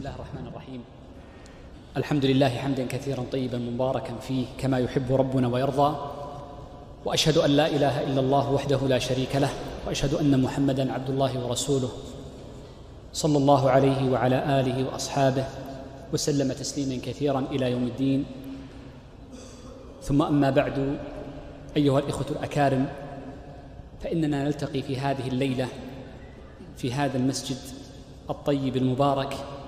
الله الرحمن الرحيم الحمد لله حمدا كثيرا طيبا مباركا فيه كما يحب ربنا ويرضى واشهد ان لا اله الا الله وحده لا شريك له واشهد ان محمدا عبد الله ورسوله صلى الله عليه وعلى اله واصحابه وسلم تسليما كثيرا إلى يوم الدين ثم اما بعد ايها الاخوه الاكارم فاننا نلتقي في هذه الليلة في هذا المسجد الطيب المبارك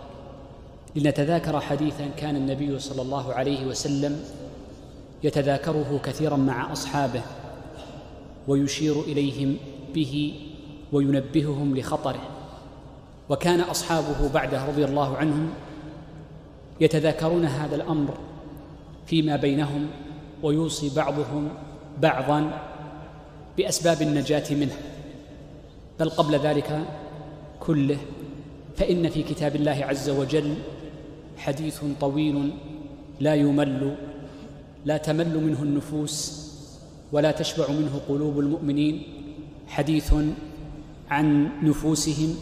لنتذاكر حديثا كان النبي صلى الله عليه وسلم يتذاكره كثيرا مع أصحابه ويشير إليهم به وينبههم لخطره. وكان أصحابه بعده رضي الله عنهم يتذاكرون هذا الأمر فيما بينهم ويوصي بعضهم بعضا بأسباب النجاة منه. بل قبل ذلك كله فإن في كتاب الله عز وجل حديث طويل لا يمل لا تمل منه النفوس ولا تشبع منه قلوب المؤمنين حديث عن نفوسهم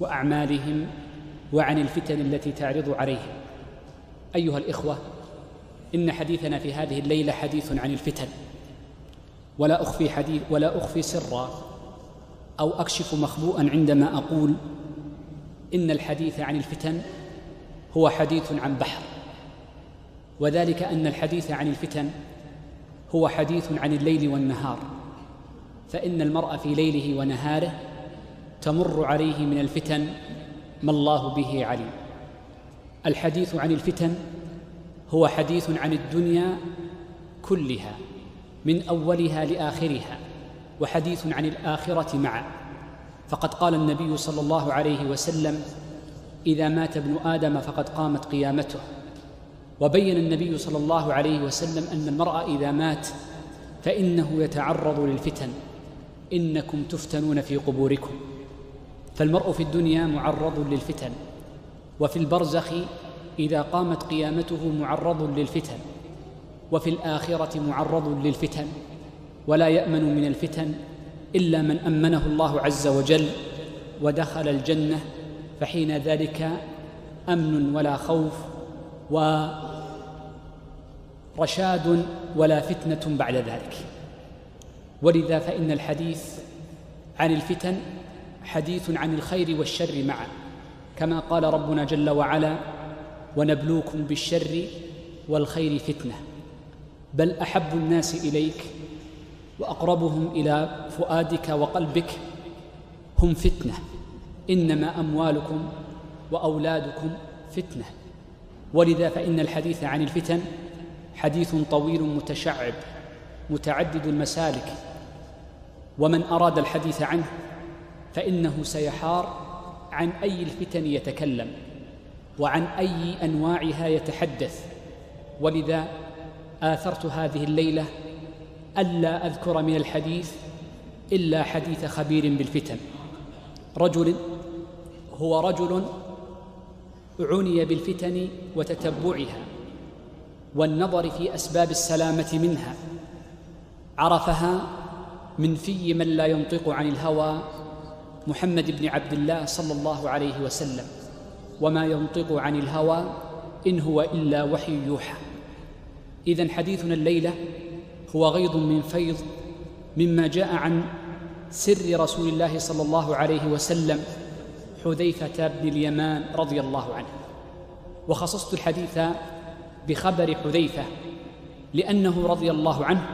وأعمالهم وعن الفتن التي تعرض عليهم. أيها الإخوة إن حديثنا في هذه الليلة حديث عن الفتن. ولا أخفي حديث ولا أخفي سرا أو أكشف مخبوءا عندما أقول إن الحديث عن الفتن هو حديث عن بحر. وذلك أن الحديث عن الفتن هو حديث عن الليل والنهار. فإن المرء في ليله ونهاره تمر عليه من الفتن ما الله به عليم. الحديث عن الفتن هو حديث عن الدنيا كلها من أولها لآخرها وحديث عن الآخرة معا. فقد قال النبي صلى الله عليه وسلم إذا مات ابن آدم فقد قامت قيامته. وبين النبي صلى الله عليه وسلم أن المرء إذا مات فإنه يتعرض للفتن. إنكم تفتنون في قبوركم. فالمرء في الدنيا معرض للفتن. وفي البرزخ إذا قامت قيامته معرض للفتن. وفي الآخرة معرض للفتن. ولا يأمن من الفتن إلا من أمنه الله عز وجل ودخل الجنة فحين ذلك أمن ولا خوف ورشاد ولا فتنة بعد ذلك. ولذا فإن الحديث عن الفتن حديث عن الخير والشر معا. كما قال ربنا جل وعلا ونبلوكم بالشر والخير فتنة. بل أحب الناس إليك وأقربهم إلى فؤادك وقلبك هم فتنة. إنما أموالكم وأولادكم فتنة. ولذا فإن الحديث عن الفتن حديث طويل متشعب متعدد المسالك. ومن أراد الحديث عنه فإنه سيحار عن أي الفتن يتكلم وعن أي أنواعها يتحدث. ولذا آثرت هذه الليلة ألا أذكر من الحديث إلا حديث خبير بالفتن. رجل هو رجل عني بالفتن وتتبعها والنظر في أسباب السلامة منها عرفها من في من لا ينطق عن الهوى محمد بن عبد الله صلى الله عليه وسلم وما ينطق عن الهوى إن هو إلا وحي يوحى. اذا حديثنا الليلة هو غيض من فيض مما جاء عن سر رسول الله صلى الله عليه وسلم. حذيفة بن اليمان رضي الله عنه. وخصصت الحديث بخبر حذيفة لأنه رضي الله عنه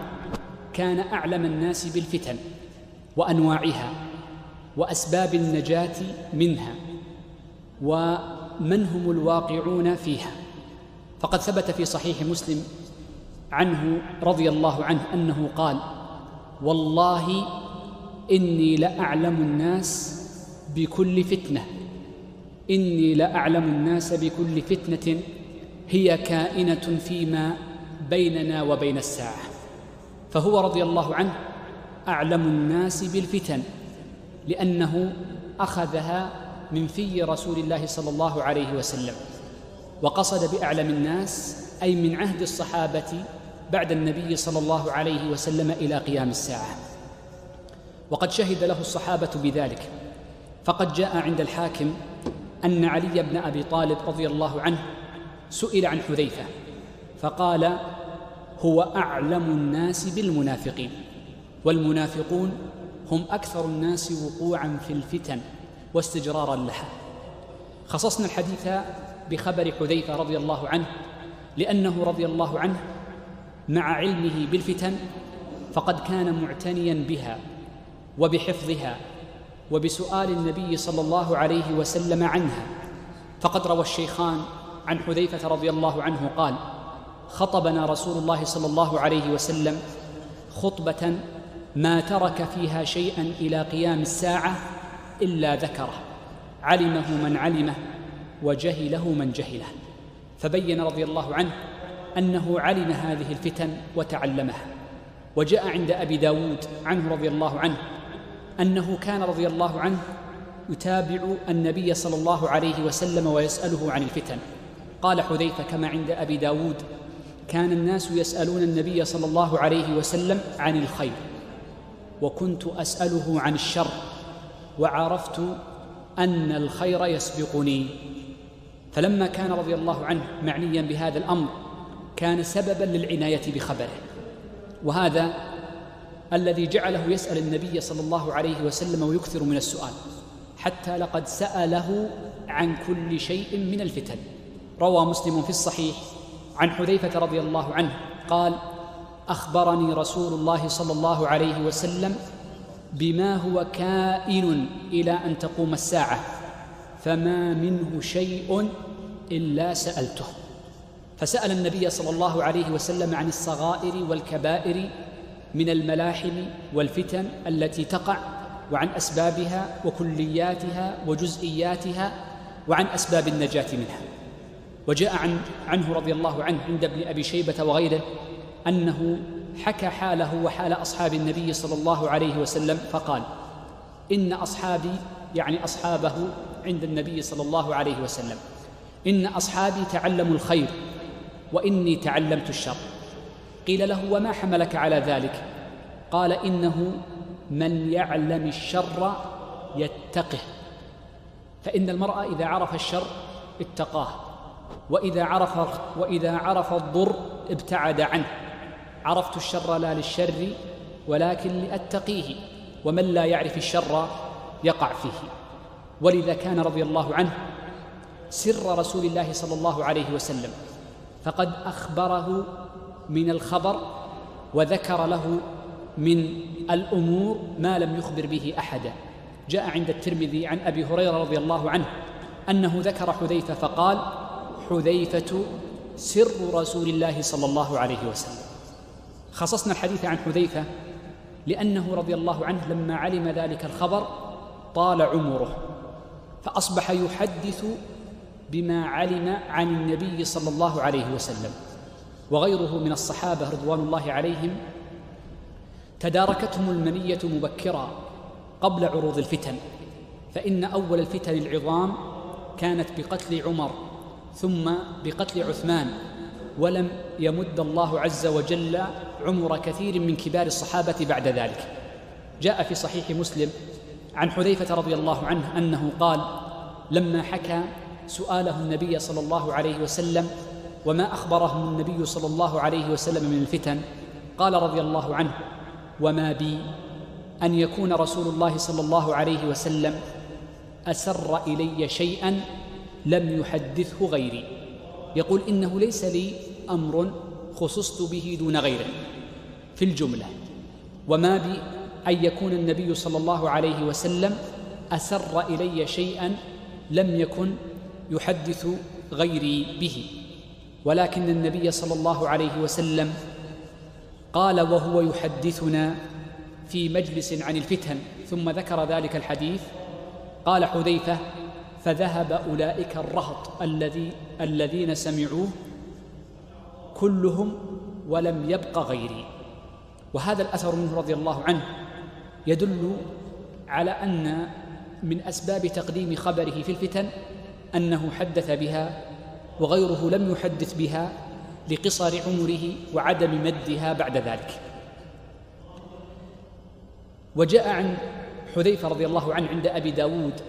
كان أعلم الناس بالفتن وأنواعها وأسباب النجاة منها ومن هم الواقعون فيها. فقد ثبت في صحيح مسلم عنه رضي الله عنه أنه قال والله إني لأعلم الناس بكل فتنة. إني لأعلم الناس بكل فتنة هي كائنة فيما بيننا وبين الساعة. فهو رضي الله عنه أعلم الناس بالفتن لأنه أخذها من في رسول الله صلى الله عليه وسلم وقصد بأعلم الناس أي من عهد الصحابة بعد النبي صلى الله عليه وسلم إلى قيام الساعة. وقد شهد له الصحابة بذلك. فقد جاء عند الحاكم أن علي بن أبي طالب رضي الله عنه سئل عن حذيفة فقال هو أعلم الناس بالمنافقين والمنافقون هم أكثر الناس وقوعا في الفتن واستجرارا لها. خصصنا الحديث بخبر حذيفة رضي الله عنه لأنه رضي الله عنه مع علمه بالفتن فقد كان معتنيا بها وبحفظها. وبسؤال النبي صلى الله عليه وسلم عنها. فقد روى الشيخان عن حذيفة رضي الله عنه قال خطبنا رسول الله صلى الله عليه وسلم خطبة ما ترك فيها شيئا إلى قيام الساعة إلا ذكره علمه من علمه وجهله من جهله. فبين رضي الله عنه أنه علم هذه الفتن وتعلمها. وجاء عند أبي داود عنه رضي الله عنه أنه كان رضي الله عنه يتابع النبي صلى الله عليه وسلم ويسأله عن الفتن. قال حذيفة كما عند أبي داود كان الناس يسألون النبي صلى الله عليه وسلم عن الخير وكنت أسأله عن الشر وعرفت أن الخير يسبقني. فلما كان رضي الله عنه معنيا بهذا الأمر كان سببا للعناية بخبره. وهذا الذي جعله يسأل النبي صلى الله عليه وسلم ويكثر من السؤال حتى لقد سأله عن كل شيء من الفتن. روى مسلم في الصحيح عن حذيفة رضي الله عنه قال أخبرني رسول الله صلى الله عليه وسلم بما هو كائن إلى أن تقوم الساعة فما منه شيء إلا سألته. فسأل النبي صلى الله عليه وسلم عن الصغائر والكبائر من الملاحم والفتن التي تقع وعن أسبابها وكلياتها وجزئياتها وعن أسباب النجاة منها. وجاء عن عنه رضي الله عنه عند ابن أبي شيبة وغيره أنه حكى حاله وحال أصحاب النبي صلى الله عليه وسلم فقال إن أصحابي يعني أصحابه عند النبي صلى الله عليه وسلم إن أصحابي تعلموا الخير وإني تعلمت الشر. قيل له وما حملك على ذلك؟ قال إنه من يعلم الشر يتقه فإن المرء إذا عرف الشر اتقاه وإذا عرف وإذا عرف الضر ابتعد عنه. عرفت الشر لا للشر ولكن لأتقيه ومن لا يعرف الشر يقع فيه. ولذا كان رضي الله عنه سر رسول الله صلى الله عليه وسلم فقد أخبره من الخبر وذكر له من الأمور ما لم يخبر به أحدا جاء عند الترمذي عن أبي هريرة رضي الله عنه أنه ذكر حذيفة فقال حذيفة سر رسول الله صلى الله عليه وسلم. خصصنا الحديث عن حذيفة لأنه رضي الله عنه لما علم ذلك الخبر طال عمره فأصبح يحدث بما علم عن النبي صلى الله عليه وسلم. وغيره من الصحابة رضوان الله عليهم تداركتهم المنية مبكرا قبل عروض الفتن فإن أول الفتن العظام كانت بقتل عمر ثم بقتل عثمان ولم يمد الله عز وجل عمر كثير من كبار الصحابة بعد ذلك. جاء في صحيح مسلم عن حذيفة رضي الله عنه أنه قال لما حكى سؤاله النبي صلى الله عليه وسلم وما أخبرهم النبي صلى الله عليه وسلم من الفتن قال رضي الله عنه وما بي أن يكون رسول الله صلى الله عليه وسلم أسر إلي شيئا لم يحدثه غيري. يقول إنه ليس لي أمر خصصت به دون غيره. في الجملة وما بي أن يكون النبي صلى الله عليه وسلم أسر إلي شيئا لم يكن يحدث غيري به. ولكن النبي صلى الله عليه وسلم قال وهو يحدثنا في مجلس عن الفتن ثم ذكر ذلك الحديث قال حذيفة فذهب أولئك الرهط الذي الذين سمعوه كلهم ولم يبق غيري. وهذا الأثر منه رضي الله عنه يدل على أن من أسباب تقديم خبره في الفتن أنه حدث بها وغيره لم يحدث بها لقصر عمره وعدم مدها بعد ذلك. وجاء عن حذيفة رضي الله عنه عند أبي داود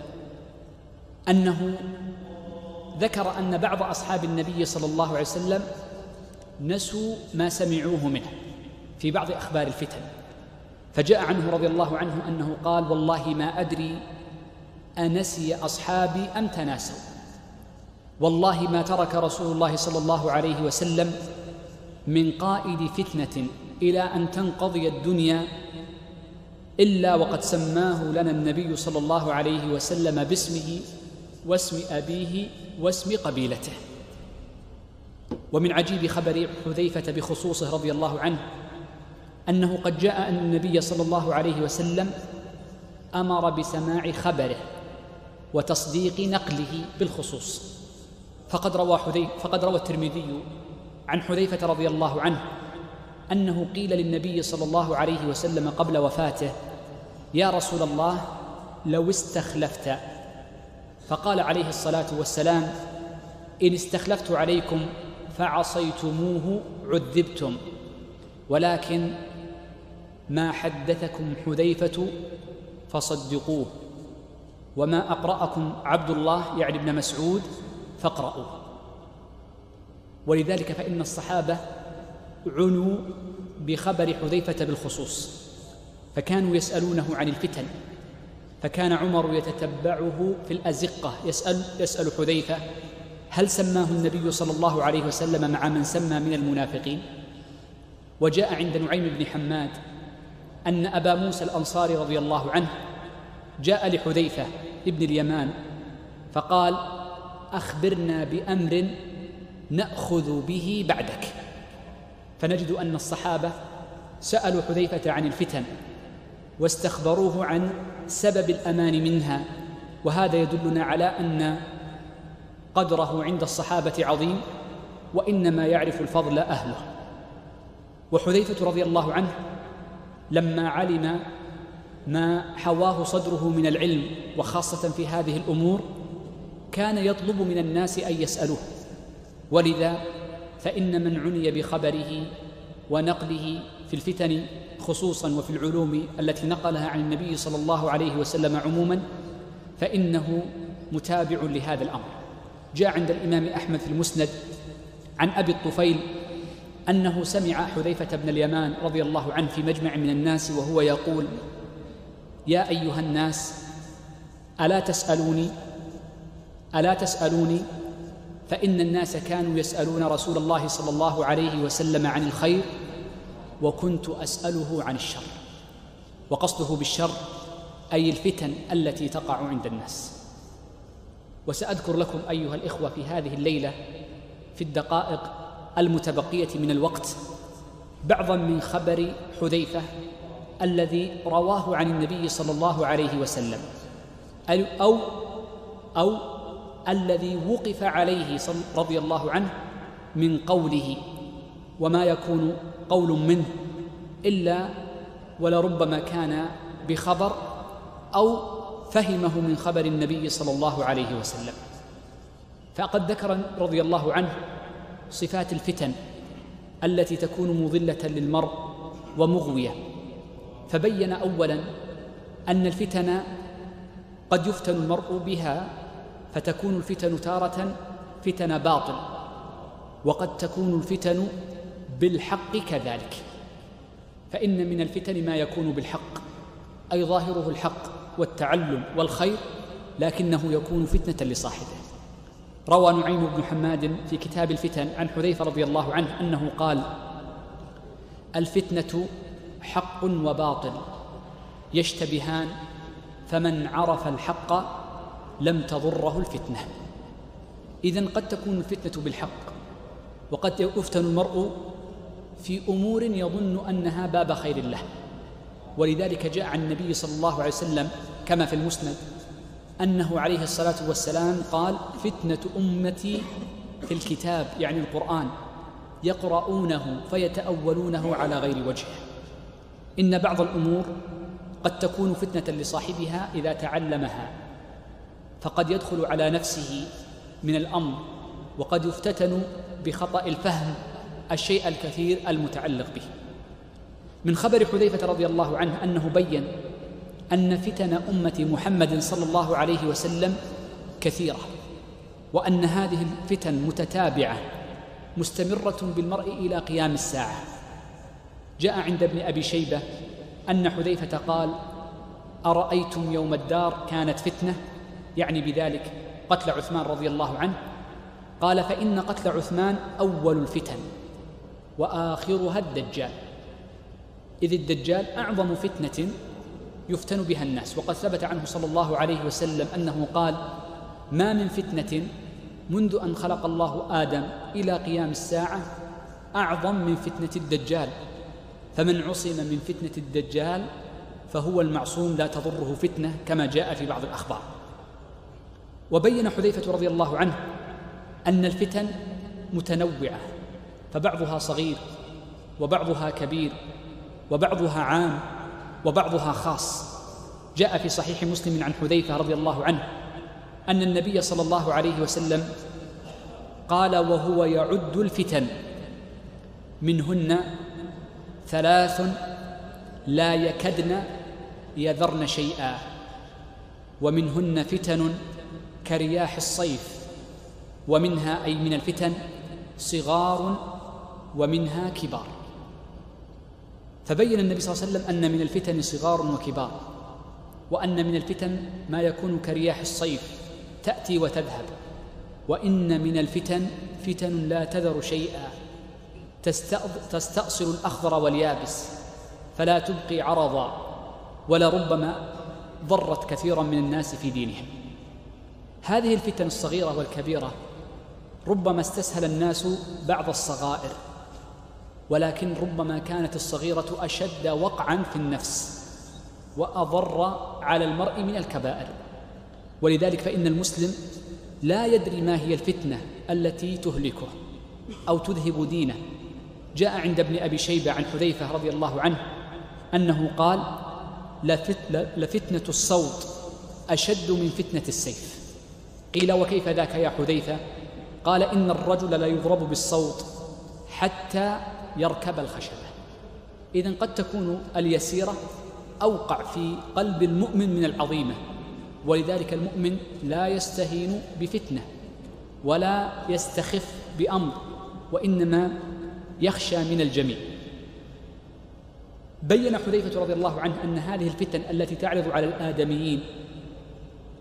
أنه ذكر أن بعض أصحاب النبي صلى الله عليه وسلم نسوا ما سمعوه منه في بعض أخبار الفتن. فجاء عنه رضي الله عنه أنه قال والله ما أدري أنسي أصحابي أم تناسوا. والله ما ترك رسول الله صلى الله عليه وسلم من قائد فتنة إلى أن تنقضي الدنيا إلا وقد سماه لنا النبي صلى الله عليه وسلم باسمه واسم أبيه واسم قبيلته. ومن عجيب خبر حذيفة بخصوصه رضي الله عنه أنه قد جاء أن النبي صلى الله عليه وسلم أمر بسماع خبره وتصديق نقله بالخصوص. فقد روى حذيفة فقد روى الترمذي عن حذيفة رضي الله عنه أنه قيل للنبي صلى الله عليه وسلم قبل وفاته يا رسول الله لو استخلفت فقال عليه الصلاة والسلام إن استخلفت عليكم فعصيتموه عذبتم ولكن ما حدثكم حذيفة فصدقوه وما أقرأكم عبد الله يعني ابن مسعود فاقرأوه ولذلك فإن الصحابة عنوا بخبر حذيفة بالخصوص فكانوا يسألونه عن الفتن فكان عمر يتتبعه في الأزقة يسأل, يسأل حذيفة هل سماه النبي صلى الله عليه وسلم مع من سمى من المنافقين؟ وجاء عند نعيم بن حماد أن أبا موسى الأنصاري رضي الله عنه جاء لحذيفة ابن اليمان فقال أخبرنا بأمر نأخذ به بعدك. فنجد أن الصحابة سألوا حذيفة عن الفتن واستخبروه عن سبب الأمان منها وهذا يدلنا على أن قدره عند الصحابة عظيم وإنما يعرف الفضل أهله. وحذيفة رضي الله عنه لما علم ما حواه صدره من العلم وخاصة في هذه الأمور كان يطلب من الناس أن يسألوه. ولذا فإن من عني بخبره ونقله في الفتن خصوصا وفي العلوم التي نقلها عن النبي صلى الله عليه وسلم عموما فإنه متابع لهذا الأمر. جاء عند الإمام أحمد في المسند عن أبي الطفيل أنه سمع حذيفة بن اليمان رضي الله عنه في مجمع من الناس وهو يقول يا أيها الناس ألا تسألوني؟ ألا تسألوني؟ فإن الناس كانوا يسألون رسول الله صلى الله عليه وسلم عن الخير وكنت أسأله عن الشر. وقصده بالشر أي الفتن التي تقع عند الناس. وسأذكر لكم أيها الإخوة في هذه الليلة في الدقائق المتبقية من الوقت بعضا من خبر حذيفة الذي رواه عن النبي صلى الله عليه وسلم أو أو الذي وقف عليه رضي الله عنه من قوله وما يكون قول منه إلا ولربما كان بخبر أو فهمه من خبر النبي صلى الله عليه وسلم. فقد ذكر رضي الله عنه صفات الفتن التي تكون مضلة للمرء ومغوية. فبين أولا أن الفتن قد يفتن المرء بها فتكون الفتن تارة فتن باطل. وقد تكون الفتن بالحق كذلك. فإن من الفتن ما يكون بالحق أي ظاهره الحق والتعلم والخير لكنه يكون فتنة لصاحبه. روى نعيم بن حماد في كتاب الفتن عن حذيفة رضي الله عنه أنه قال الفتنة حق وباطل يشتبهان فمن عرف الحق لم تضره الفتنة. إذن قد تكون الفتنة بالحق وقد يفتن المرء في أمور يظن أنها باب خير له. ولذلك جاء عن النبي صلى الله عليه وسلم كما في المسند أنه عليه الصلاة والسلام قال فتنة أمتي في الكتاب يعني القرآن يقرؤونه فيتأولونه على غير وجهه. إن بعض الأمور قد تكون فتنة لصاحبها إذا تعلمها. فقد يدخل على نفسه من الأمر وقد يفتتن بخطأ الفهم الشيء الكثير المتعلق به. من خبر حذيفة رضي الله عنه أنه بين أن فتن أمة محمد صلى الله عليه وسلم كثيرة وأن هذه الفتن متتابعة مستمرة بالمرء إلى قيام الساعة. جاء عند ابن أبي شيبة أن حذيفة قال أرأيتم يوم الدار كانت فتنة؟ يعني بذلك قتل عثمان رضي الله عنه قال فإن قتل عثمان أول الفتن وآخرها الدجال. إذ الدجال أعظم فتنة يفتن بها الناس وقد ثبت عنه صلى الله عليه وسلم أنه قال ما من فتنة منذ أن خلق الله آدم إلى قيام الساعة أعظم من فتنة الدجال. فمن عصم من فتنة الدجال فهو المعصوم لا تضره فتنة كما جاء في بعض الأخبار. وبين حذيفة رضي الله عنه أن الفتن متنوعة فبعضها صغير وبعضها كبير وبعضها عام وبعضها خاص. جاء في صحيح مسلم عن حذيفة رضي الله عنه أن النبي صلى الله عليه وسلم قال وهو يعد الفتن منهن ثلاث لا يكدن يذرن شيئا ومنهن فتن كرياح الصيف ومنها أي من الفتن صغار ومنها كبار. فبين النبي صلى الله عليه وسلم أن من الفتن صغار وكبار وأن من الفتن ما يكون كرياح الصيف تأتي وتذهب وإن من الفتن فتن لا تذر شيئا تستأصل الأخضر واليابس فلا تبقي عرضا ولربما ضرت كثيرا من الناس في دينهم. هذه الفتن الصغيرة والكبيرة ربما استسهل الناس بعض الصغائر ولكن ربما كانت الصغيرة أشد وقعا في النفس وأضر على المرء من الكبائر. ولذلك فإن المسلم لا يدري ما هي الفتنة التي تهلكه أو تذهب دينه. جاء عند ابن أبي شيبة عن حذيفة رضي الله عنه أنه قال لفتنة الصوت أشد من فتنة السيف. قيل وكيف ذاك يا حذيفة؟ قال إن الرجل لا يضرب بالصوت حتى يركب الخشبة. إذن قد تكون اليسيرة أوقع في قلب المؤمن من العظيمة ولذلك المؤمن لا يستهين بفتنة ولا يستخف بأمر وإنما يخشى من الجميع. بين حذيفة رضي الله عنه أن هذه الفتن التي تعرض على الآدميين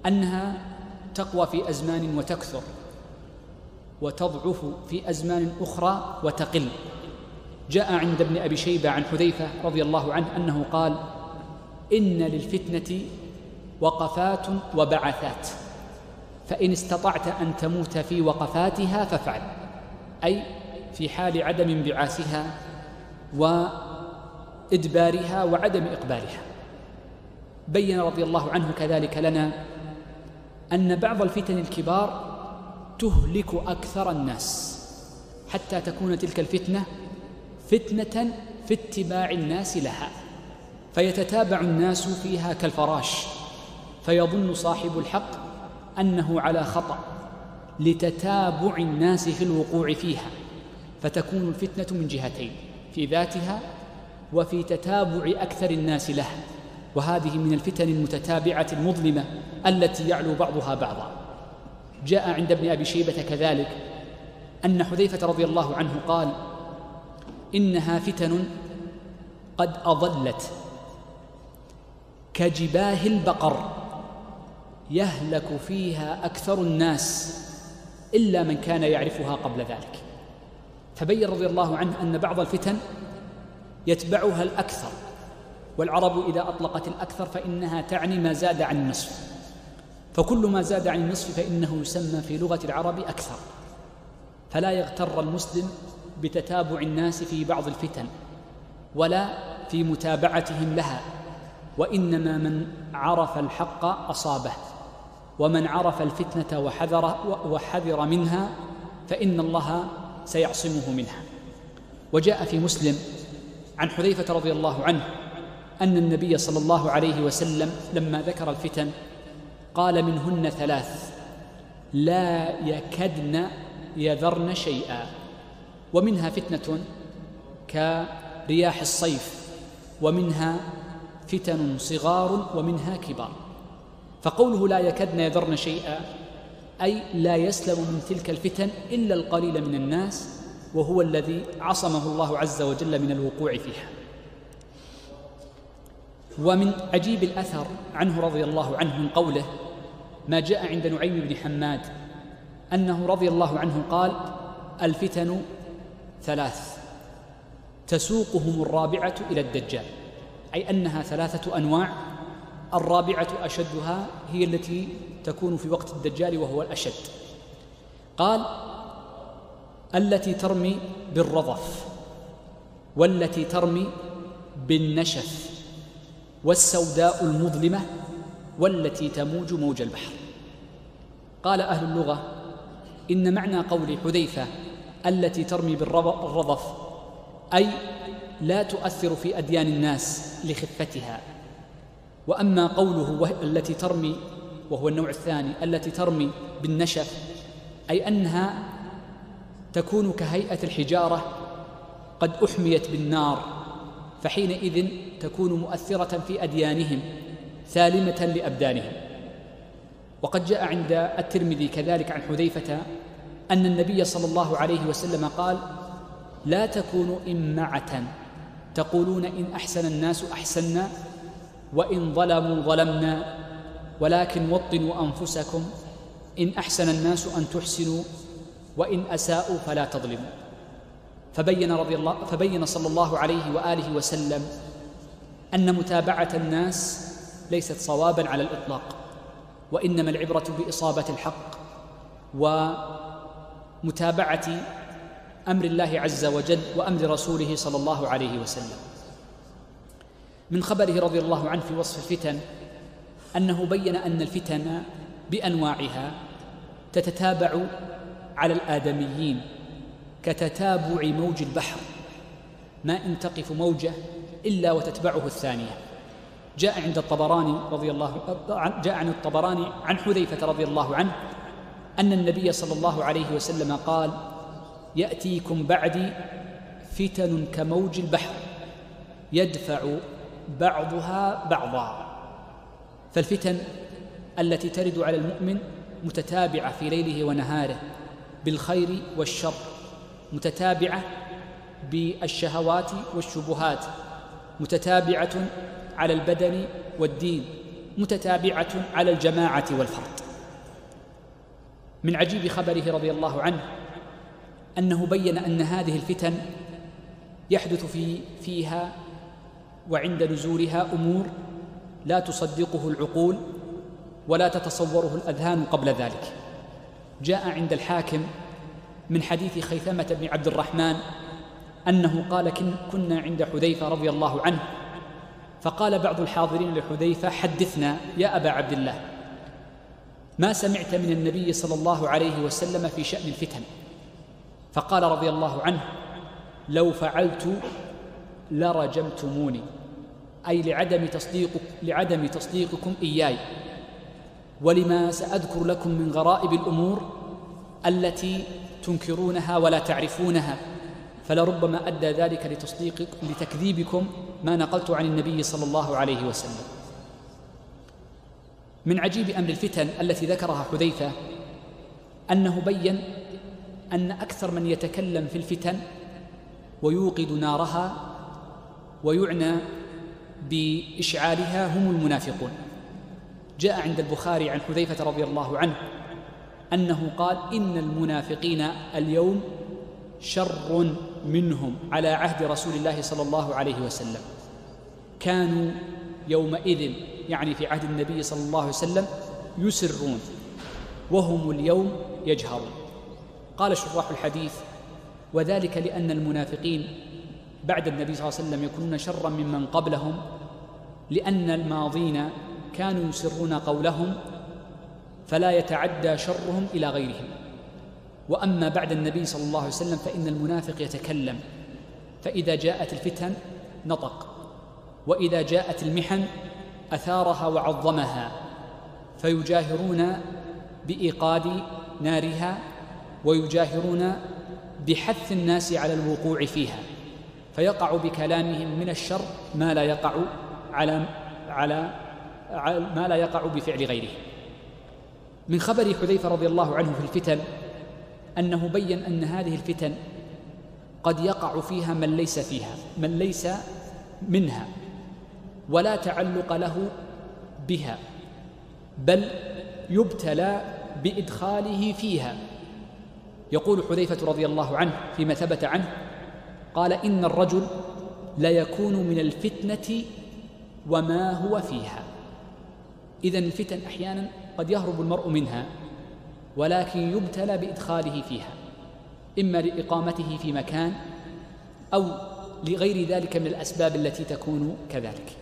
أنها تقوى في أزمان وتكثر وتضعف في أزمان أخرى وتقل. جاء عند ابن أبي شيبة عن حذيفة رضي الله عنه أنه قال إن للفتنة وقفات وبعثات فإن استطعت أن تموت في وقفاتها فافعل أي في حال عدم انبعاثها وإدبارها وعدم إقبالها. بين رضي الله عنه كذلك لنا أن بعض الفتن الكبار تهلك أكثر الناس حتى تكون تلك الفتنة فتنة في اتباع الناس لها فيتتابع الناس فيها كالفراش فيظن صاحب الحق أنه على خطأ لتتابع الناس في الوقوع فيها فتكون الفتنة من جهتين في ذاتها وفي تتابع أكثر الناس لها. وهذه من الفتن المتتابعة المظلمة التي يعلو بعضها بعضا. جاء عند ابن أبي شيبة كذلك أن حذيفة رضي الله عنه قال إنها فتن قد أضلت كجباه البقر يهلك فيها أكثر الناس إلا من كان يعرفها قبل ذلك. فبين رضي الله عنه أن بعض الفتن يتبعها الأكثر. والعرب إذا أطلقت الأكثر فإنها تعني ما زاد عن النصف. فكل ما زاد عن النصف فإنه يسمى في لغة العرب أكثر. فلا يغتر المسلم بتتابع الناس في بعض الفتن ولا في متابعتهم لها وإنما من عرف الحق أصابه ومن عرف الفتنة وحذر, وحذر منها فإن الله سيعصمه منها. وجاء في مسلم عن حذيفة رضي الله عنه أن النبي صلى الله عليه وسلم لما ذكر الفتن قال منهن ثلاث لا يكدن يذرن شيئا ومنها فتنة كرياح الصيف ومنها فتن صغار ومنها كبار. فقوله لا يكدن يذرن شيئا أي لا يسلم من تلك الفتن إلا القليل من الناس وهو الذي عصمه الله عز وجل من الوقوع فيها. ومن عجيب الأثر عنه رضي الله عنه من قوله ما جاء عند نعيم بن حماد أنه رضي الله عنه قال الفتن ثلاث تسوقهم الرابعة إلى الدجال أي أنها ثلاثة أنواع الرابعة أشدها هي التي تكون في وقت الدجال وهو الأشد. قال التي ترمي بالرضف والتي ترمي بالنشف. والسوداء المظلمة والتي تموج موج البحر. قال أهل اللغة إن معنى قول حذيفة التي ترمي بالرضف أي لا تؤثر في أديان الناس لخفتها. وأما قوله التي ترمي وهو النوع الثاني التي ترمي بالنشف أي أنها تكون كهيئة الحجارة قد أحميت بالنار. فحينئذ تكون مؤثرة في أديانهم ثالمة لأبدانهم. وقد جاء عند الترمذي كذلك عن حذيفة أن النبي صلى الله عليه وسلم قال لا تكونوا إمعة تقولون إن أحسن الناس أحسنا وإن ظلموا ظلمنا ولكن وطنوا أنفسكم إن أحسن الناس أن تحسنوا وإن أساءوا فلا تظلموا. فبين رضي الله فبين صلى الله عليه وآله وسلم أن متابعة الناس ليست صوابا على الإطلاق وإنما العبرة بإصابة الحق ومتابعة أمر الله عز وجل وأمر رسوله صلى الله عليه وسلم. من خبره رضي الله عنه في وصف الفتن أنه بين أن الفتن بأنواعها تتتابع على الآدميين. كتتابع موج البحر. ما إن تقف موجة إلا وتتبعه الثانية. جاء عند الطبراني رضي الله جاء عن الطبراني عن حذيفة رضي الله عنه أن النبي صلى الله عليه وسلم قال يأتيكم بعدي فتن كموج البحر يدفع بعضها بعضا. فالفتن التي ترد على المؤمن متتابعة في ليله ونهاره بالخير والشر. متتابعة بالشهوات والشبهات متتابعة على البدن والدين متتابعة على الجماعة والفرد. من عجيب خبره رضي الله عنه أنه بين أن هذه الفتن يحدث في فيها وعند نزولها أمور لا تصدقه العقول ولا تتصوره الأذهان قبل ذلك. جاء عند الحاكم من حديث خيثمة بن عبد الرحمن أنه قال كنا عند حذيفة رضي الله عنه فقال بعض الحاضرين لحذيفة حدثنا يا أبا عبد الله ما سمعت من النبي صلى الله عليه وسلم في شأن الفتن. فقال رضي الله عنه لو فعلت لرجمتموني أي لعدم تصديق لعدم تصديقكم إياي ولما سأذكر لكم من غرائب الأمور التي تنكرونها ولا تعرفونها فلربما أدى ذلك لتصديق لتكذيبكم ما نقلت عن النبي صلى الله عليه وسلم. من عجيب أمر الفتن التي ذكرها حذيفة أنه بين أن أكثر من يتكلم في الفتن ويوقد نارها ويعنى بإشعالها هم المنافقون. جاء عند البخاري عن حذيفة رضي الله عنه أنه قال إن المنافقين اليوم شر منهم على عهد رسول الله صلى الله عليه وسلم. كانوا يومئذ يعني في عهد النبي صلى الله عليه وسلم يسرون وهم اليوم يجهرون. قال شراح الحديث وذلك لأن المنافقين بعد النبي صلى الله عليه وسلم يكونون شرا ممن قبلهم لأن الماضين كانوا يسرون قولهم فلا يتعدى شرهم إلى غيرهم. وأما بعد النبي صلى الله عليه وسلم فإن المنافق يتكلم. فإذا جاءت الفتن نطق. وإذا جاءت المحن أثارها وعظمها. فيجاهرون بإيقاد نارها ويجاهرون بحث الناس على الوقوع فيها. فيقع بكلامهم من الشر ما لا يقع على على ما لا يقع بفعل غيره. من خبر حذيفة رضي الله عنه في الفتن أنه بين أن هذه الفتن قد يقع فيها من ليس فيها من ليس منها ولا تعلق له بها بل يبتلى بإدخاله فيها. يقول حذيفة رضي الله عنه فيما ثبت عنه قال إن الرجل ليكون من الفتنة وما هو فيها. إذا الفتن أحيانا قد يهرب المرء منها ولكن يبتلى بإدخاله فيها إما لإقامته في مكان أو لغير ذلك من الأسباب التي تكون كذلك.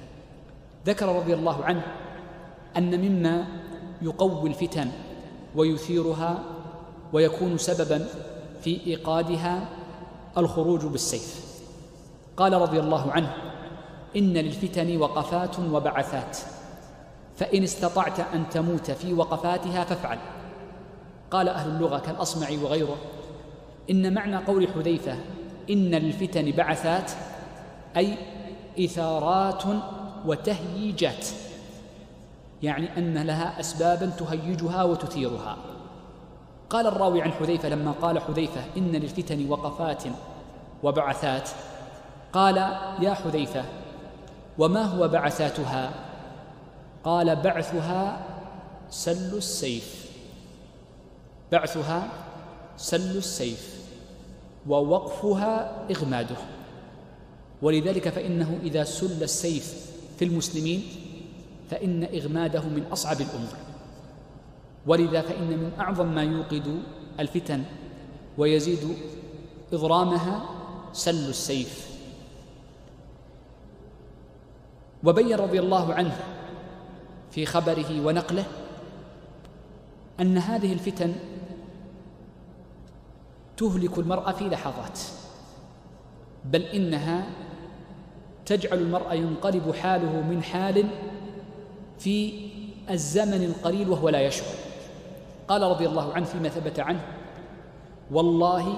ذكر رضي الله عنه أن مما يقوي الفتن ويثيرها ويكون سببا في إيقادها الخروج بالسيف. قال رضي الله عنه إن للفتن وقفات وبعثات. فإن استطعت أن تموت في وقفاتها فافعل. قال أهل اللغة كالأصمع وغيره إن معنى قول حذيفة إن للفتن بعثات أي إثارات وتهييجات يعني أن لها أسبابا تهيجها وتثيرها. قال الراوي عن حذيفة لما قال حذيفة إن للفتن وقفات وبعثات قال يا حذيفة وما هو بعثاتها؟ قال بعثها سل السيف. بعثها سل السيف. ووقفها إغماده. ولذلك فإنه إذا سل السيف في المسلمين فإن إغماده من أصعب الأمور. ولذا فإن من أعظم ما يوقد الفتن ويزيد إضرامها سل السيف. وبين رضي الله عنه في خبره ونقله أن هذه الفتن تهلك المرء في لحظات بل إنها تجعل المرء ينقلب حاله من حال في الزمن القليل وهو لا يشعر. قال رضي الله عنه فيما ثبت عنه والله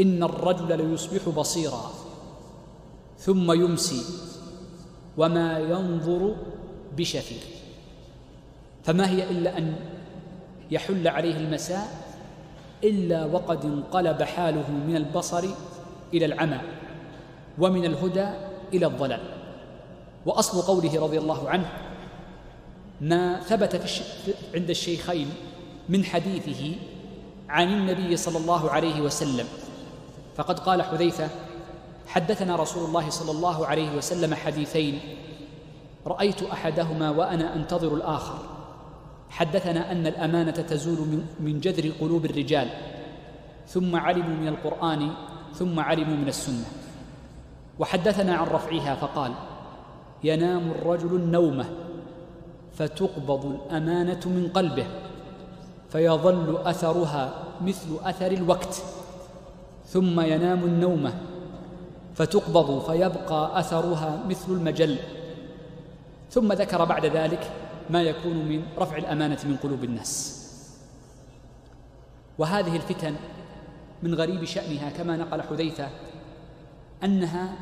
إن الرجل ليصبح بصيرا ثم يمسي وما ينظر بشفير فما هي إلا أن يحل عليه المساء إلا وقد انقلب حاله من البصر إلى العمى ومن الهدى إلى الضلال. وأصل قوله رضي الله عنه ما ثبت في الش... عند الشيخين من حديثه عن النبي صلى الله عليه وسلم. فقد قال حذيفة حدثنا رسول الله صلى الله عليه وسلم حديثين رأيت أحدهما وأنا أنتظر الآخر. حدثنا أن الأمانة تزول من جذر قلوب الرجال. ثم علموا من القرآن ثم علموا من السنة. وحدثنا عن رفعها فقال ينام الرجل النومة فتقبض الأمانة من قلبه فيظل أثرها مثل أثر الوقت. ثم ينام النومة فتقبض فيبقى أثرها مثل المجل. ثم ذكر بعد ذلك ما يكون من رفع الأمانة من قلوب الناس. وهذه الفتن من غريب شأنها كما نقل حذيفة أنها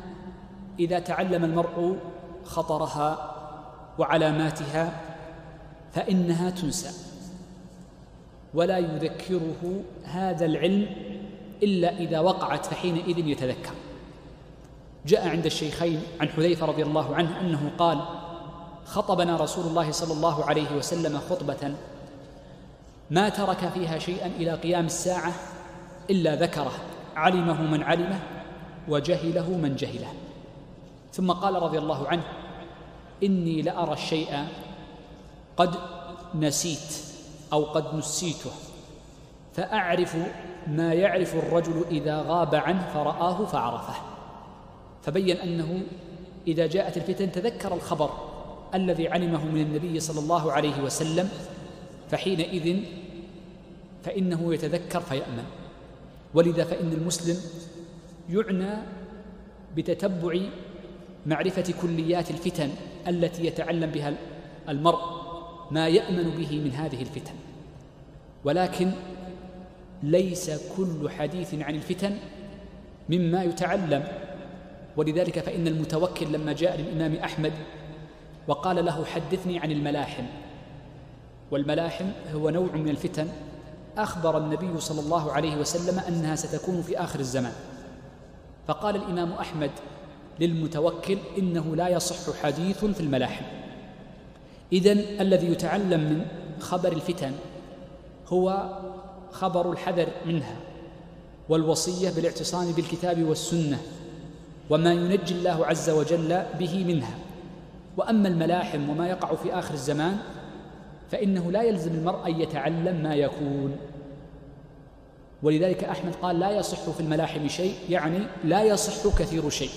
إذا تعلم المرء خطرها وعلاماتها فإنها تنسى ولا يذكره هذا العلم إلا إذا وقعت فحينئذ يتذكر. جاء عند الشيخين عن حذيفة رضي الله عنه أنه قال خطبنا رسول الله صلى الله عليه وسلم خطبة ما ترك فيها شيئا إلى قيام الساعة إلا ذكره. علمه من علمه وجهله من جهله. ثم قال رضي الله عنه إني لأرى الشيء قد نسيت أو قد نسيته فأعرف ما يعرف الرجل إذا غاب عنه فرآه فعرفه. فبين أنه إذا جاءت الفتن تذكر الخبر الذي علمه من النبي صلى الله عليه وسلم فحينئذ فإنه يتذكر فيأمن. ولذا فإن المسلم يعنى بتتبع معرفة كليات الفتن التي يتعلم بها المرء ما يأمن به من هذه الفتن. ولكن ليس كل حديث عن الفتن مما يتعلم. ولذلك فإن المتوكل لما جاء للإمام أحمد وقال له حدثني عن الملاحم. والملاحم هو نوع من الفتن أخبر النبي صلى الله عليه وسلم أنها ستكون في آخر الزمان. فقال الإمام أحمد للمتوكل إنه لا يصح حديث في الملاحم. إذن الذي يتعلم من خبر الفتن هو خبر الحذر منها والوصية بالاعتصام بالكتاب والسنة وما ينجي الله عز وجل به منها. وأما الملاحم وما يقع في آخر الزمان فإنه لا يلزم المرء أن يتعلم ما يكون. ولذلك أحمد قال لا يصح في الملاحم شيء يعني لا يصح كثير شيء.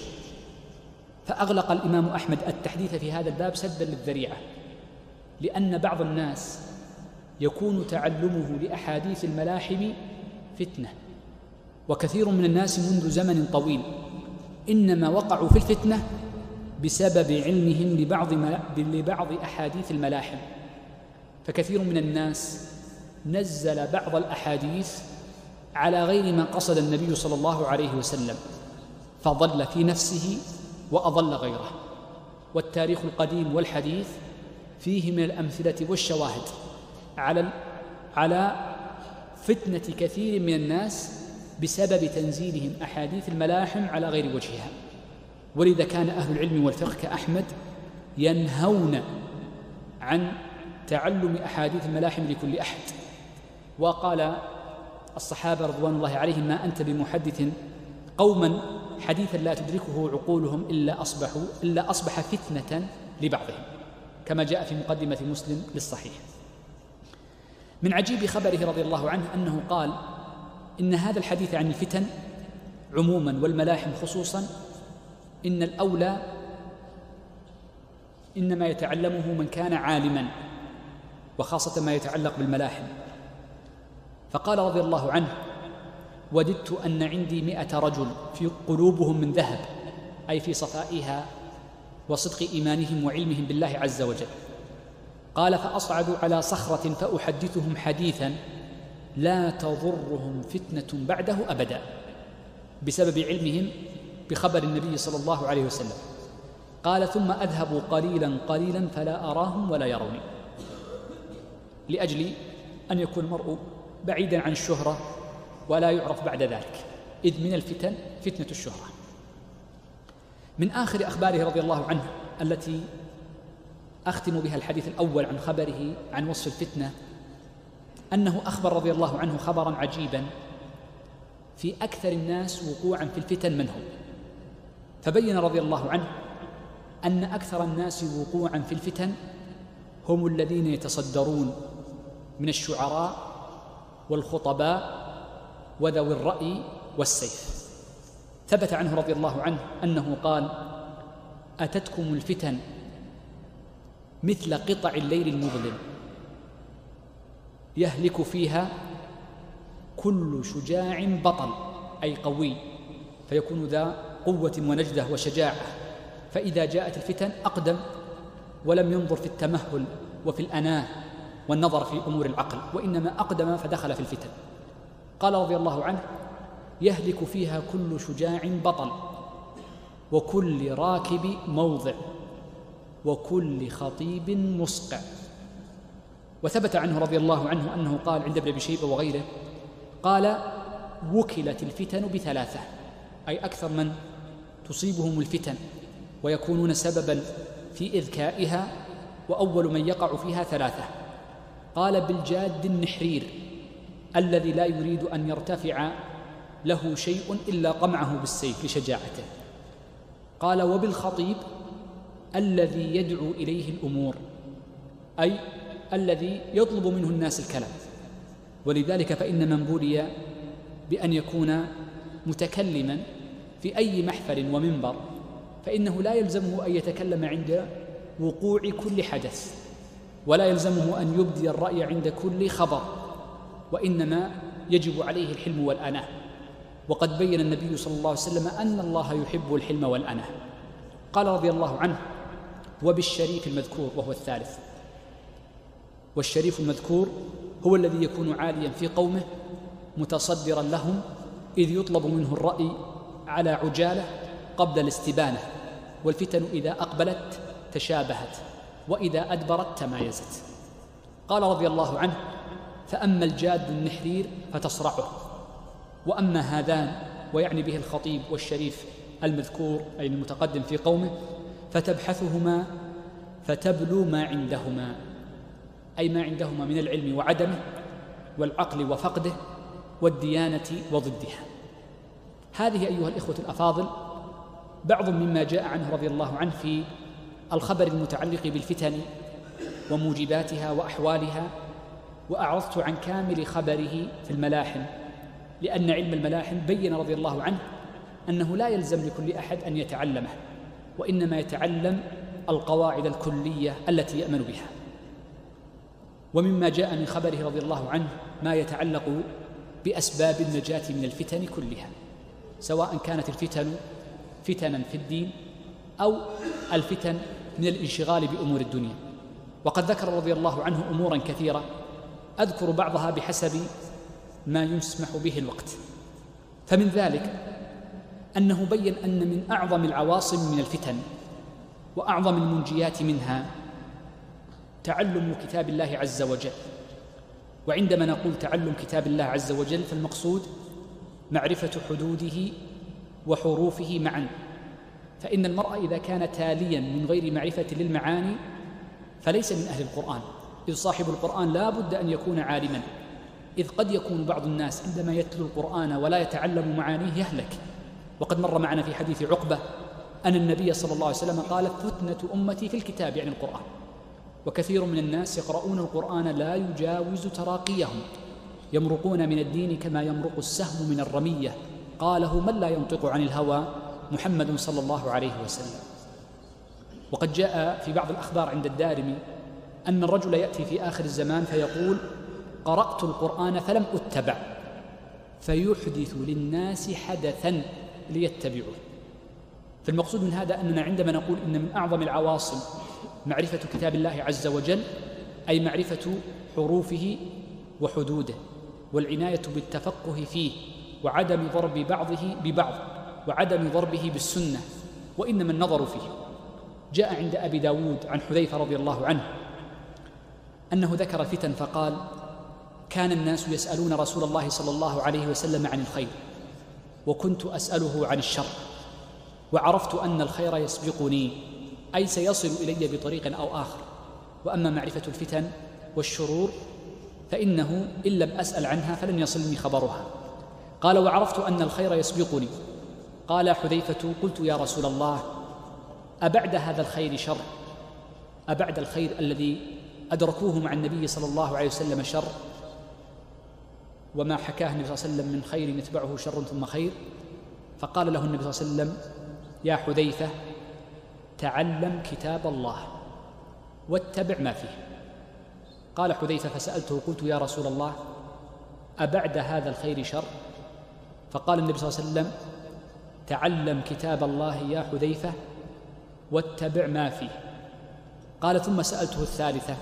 فأغلق الإمام أحمد التحديث في هذا الباب سدا للذريعة لأن بعض الناس يكون تعلمه لأحاديث الملاحم فتنة وكثير من الناس منذ زمن طويل إنما وقعوا في الفتنة بسبب علمهم لبعض, لبعض أحاديث الملاحم. فكثير من الناس نزل بعض الأحاديث على غير ما قصد النبي صلى الله عليه وسلم فضل في نفسه وأضل غيره. والتاريخ القديم والحديث فيه من الأمثلة والشواهد على على فتنة كثير من الناس بسبب تنزيلهم أحاديث الملاحم على غير وجهها. ولذا كان أهل العلم والفقه كأحمد ينهون عن تعلم أحاديث الملاحم لكل أحد. وقال الصحابة رضوان الله عليهم ما أنت بمحدث قوما حديثا لا تدركه عقولهم إلا أصبحوا إلا أصبح فتنة لبعضهم. كما جاء في مقدمة مسلم للصحيح. من عجيب خبره رضي الله عنه أنه قال إن هذا الحديث عن الفتن عموما والملاحم خصوصا إن الأولى إنما يتعلمه من كان عالما وخاصة ما يتعلق بالملاحم. فقال رضي الله عنه وددت أن عندي مئة رجل في قلوبهم من ذهب أي في صفائها وصدق إيمانهم وعلمهم بالله عز وجل. قال فأصعد على صخرة فأحدثهم حديثا لا تضرهم فتنة بعده أبدا بسبب علمهم بخبر النبي صلى الله عليه وسلم. قال ثم أذهب قليلا قليلا فلا أراهم ولا يروني. لأجل أن يكون المرء بعيدا عن الشهرة ولا يعرف بعد ذلك إذ من الفتن فتنة الشهرة. من آخر أخباره رضي الله عنه التي أختم بها الحديث الأول عن خبره عن وصف الفتنة أنه أخبر رضي الله عنه خبرا عجيبا في أكثر الناس وقوعا في الفتن من هو. فبين رضي الله عنه أن أكثر الناس وقوعا في الفتن هم الذين يتصدرون من الشعراء والخطباء وذوي الرأي والسيف. ثبت عنه رضي الله عنه أنه قال أتتكم الفتن مثل قطع الليل المظلم يهلك فيها كل شجاع بطل أي قوي فيكون ذا قوة ونجدة وشجاعة. فإذا جاءت الفتن أقدم ولم ينظر في التمهل وفي الأناه والنظر في أمور العقل وإنما أقدم فدخل في الفتن. قال رضي الله عنه يهلك فيها كل شجاع بطل وكل راكب موضع وكل خطيب مسقع. وثبت عنه رضي الله عنه أنه قال عند ابن أبي شيبة وغيره قال وكلت الفتن بثلاثة أي أكثر من تصيبهم الفتن ويكونون سببا في إذكائها وأول من يقع فيها ثلاثة. قال بالجاد النحرير الذي لا يريد أن يرتفع له شيء إلا قمعه بالسيف لشجاعته. قال وبالخطيب الذي يدعو إليه الأمور أي الذي يطلب منه الناس الكلام. ولذلك فإن من بولي بأن يكون متكلما في أي محفل ومنبر فإنه لا يلزمه أن يتكلم عند وقوع كل حدث ولا يلزمه أن يبدي الرأي عند كل خبر وإنما يجب عليه الحلم والأناة. وقد بين النبي صلى الله عليه وسلم أن الله يحب الحلم والأناة. قال رضي الله عنه وبالشريف المذكور وهو الثالث. والشريف المذكور هو الذي يكون عاليا في قومه متصدرا لهم إذ يطلب منه الرأي على عجالة قبل الاستبانة والفتن إذا أقبلت تشابهت وإذا أدبرت تمايزت. قال رضي الله عنه فأما الجاد النحرير فتصرعه وأما هذان ويعني به الخطيب والشريف المذكور أي المتقدم في قومه فتبحثهما فتبلو ما عندهما أي ما عندهما من العلم وعدمه والعقل وفقده والديانة وضدها. هذه أيها الإخوة الأفاضل بعض مما جاء عنه رضي الله عنه في الخبر المتعلق بالفتن وموجباتها وأحوالها وأعرضت عن كامل خبره في الملاحم لأن علم الملاحم بين رضي الله عنه أنه لا يلزم لكل أحد أن يتعلمه وإنما يتعلم القواعد الكلية التي يأمن بها. ومما جاء من خبره رضي الله عنه ما يتعلق بأسباب النجاة من الفتن كلها. سواء كانت الفتن فتنا في الدين أو الفتن من الانشغال بأمور الدنيا. وقد ذكر رضي الله عنه أمورا كثيرة أذكر بعضها بحسب ما يسمح به الوقت. فمن ذلك أنه بين أن من أعظم العواصم من الفتن وأعظم المنجيات منها تعلم كتاب الله عز وجل. وعندما نقول تعلم كتاب الله عز وجل فالمقصود معرفة حدوده وحروفه معا. فإن المرء إذا كان تاليا من غير معرفة للمعاني فليس من أهل القرآن. إذ صاحب القرآن لا بد أن يكون عالما. إذ قد يكون بعض الناس عندما يتلو القرآن ولا يتعلم معانيه يهلك. وقد مر معنا في حديث عقبة أن النبي صلى الله عليه وسلم قال فتنة أمتي في الكتاب يعني القرآن. وكثير من الناس يقرؤون القرآن لا يجاوز تراقيهم. يمرقون من الدين كما يمرق السهم من الرمية. قاله من لا ينطق عن الهوى؟ محمد صلى الله عليه وسلم. وقد جاء في بعض الأخبار عند الدارمي أن الرجل يأتي في آخر الزمان فيقول قرأت القرآن فلم أتبع. فيحدث للناس حدثا ليتبعوه. فالمقصود من هذا أننا عندما نقول إن من أعظم العواصم معرفة كتاب الله عز وجل أي معرفة حروفه وحدوده. والعناية بالتفقه فيه وعدم ضرب بعضه ببعض وعدم ضربه بالسنة وإنما النظر فيه. جاء عند أبي داود عن حذيفة رضي الله عنه أنه ذكر فتن فقال كان الناس يسألون رسول الله صلى الله عليه وسلم عن الخير وكنت أسأله عن الشر وعرفت أن الخير يسبقني أي سيصل إلي بطريق أو آخر. وأما معرفة الفتن والشرور فإنه إن لم أسأل عنها فلن يصلني خبرها. قال وعرفت أن الخير يسبقني. قال حذيفة قلت يا رسول الله أبعد هذا الخير شر؟ أبعد الخير الذي أدركوه مع النبي صلى الله عليه وسلم شر؟ وما حكاه النبي صلى الله عليه وسلم من خير يتبعه شر ثم خير؟ فقال له النبي صلى الله عليه وسلم يا حذيفة تعلم كتاب الله واتبع ما فيه. قال حذيفة فسألته قلت يا رسول الله أبعد هذا الخير شر؟ فقال النبي صلى الله عليه وسلم تعلم كتاب الله يا حذيفة واتبع ما فيه. قال ثم سألته الثالثة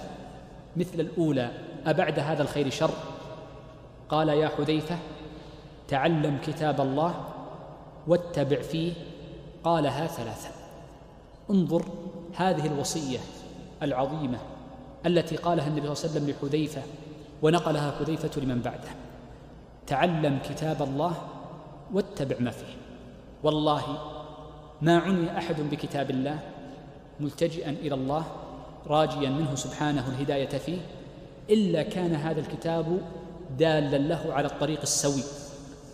مثل الأولى أبعد هذا الخير شر؟ قال يا حذيفة تعلم كتاب الله واتبع فيه. قالها ثلاثة. انظر هذه الوصية العظيمة. التي قالها النبي صلى الله عليه وسلم لحذيفة ونقلها حذيفة لمن بعده. تعلم كتاب الله واتبع ما فيه. والله ما عني أحد بكتاب الله ملتجئا إلى الله راجيا منه سبحانه الهداية فيه إلا كان هذا الكتاب دالا له على الطريق السوي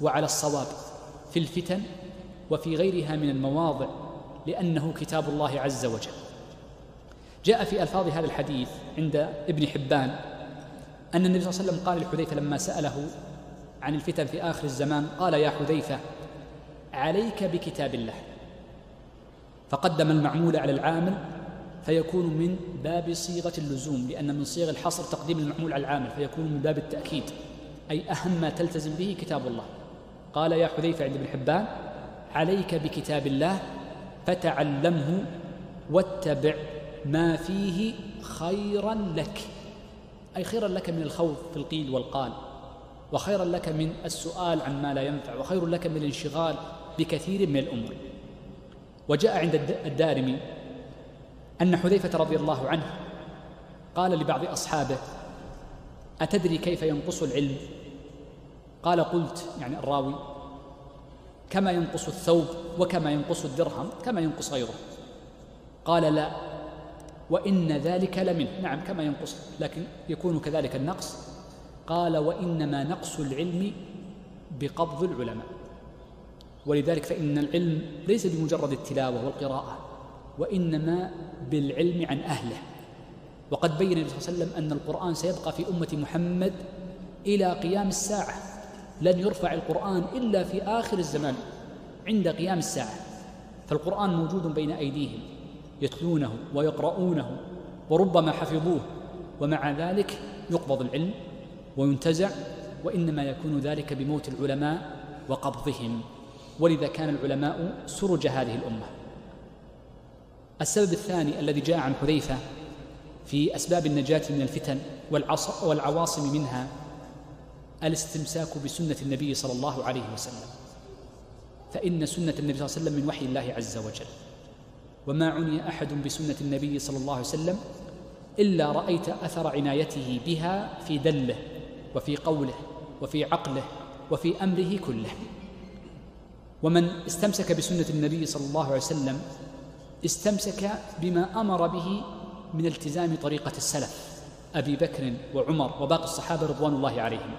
وعلى الصواب في الفتن وفي غيرها من المواضع لأنه كتاب الله عز وجل. جاء في ألفاظ هذا الحديث عند ابن حبان أن النبي صلى الله عليه وسلم قال لحذيفة لما سأله عن الفتن في آخر الزمان قال يا حذيفة عليك بكتاب الله. فقدم المعمول على العامل فيكون من باب صيغة اللزوم لأن من صيغ الحصر تقديم المعمول على العامل فيكون من باب التأكيد أي أهم ما تلتزم به كتاب الله. قال يا حذيفة عند ابن حبان عليك بكتاب الله فتعلمه واتبع ما فيه خيرا لك. أي خيرا لك من الخوض في القيل والقال وخيرا لك من السؤال عن ما لا ينفع وخير لك من الانشغال بكثير من الأمور. وجاء عند الدارمي أن حذيفة رضي الله عنه قال لبعض أصحابه أتدري كيف ينقص العلم؟ قال قلت يعني الراوي كما ينقص الثوب وكما ينقص الدرهم كما ينقص غيره. قال لا وإن ذلك لمنه. نعم كما ينقص لكن يكون كذلك النقص. قال وإنما نقص العلم بقبض العلماء. ولذلك فإن العلم ليس بمجرد التلاوة والقراءة وإنما بالعلم عن أهله. وقد بين النبي صلى الله عليه وسلم أن القرآن سيبقى في أمة محمد إلى قيام الساعة. لن يرفع القرآن إلا في آخر الزمان عند قيام الساعة. فالقرآن موجود بين أيديهم. يتلونه ويقرؤونه وربما حفظوه ومع ذلك يقبض العلم وينتزع وإنما يكون ذلك بموت العلماء وقبضهم. ولذا كان العلماء سرج هذه الأمة. السبب الثاني الذي جاء عن حذيفة في أسباب النجاة من الفتن والعواصم منها الاستمساك بسنة النبي صلى الله عليه وسلم. فإن سنة النبي صلى الله عليه وسلم من وحي الله عز وجل. وما عني أحد بسنة النبي صلى الله عليه وسلم إلا رأيت أثر عنايته بها في دله وفي قوله وفي عقله وفي أمره كله. ومن استمسك بسنة النبي صلى الله عليه وسلم استمسك بما أمر به من التزام طريقة السلف أبي بكر وعمر وباقي الصحابة رضوان الله عليهم.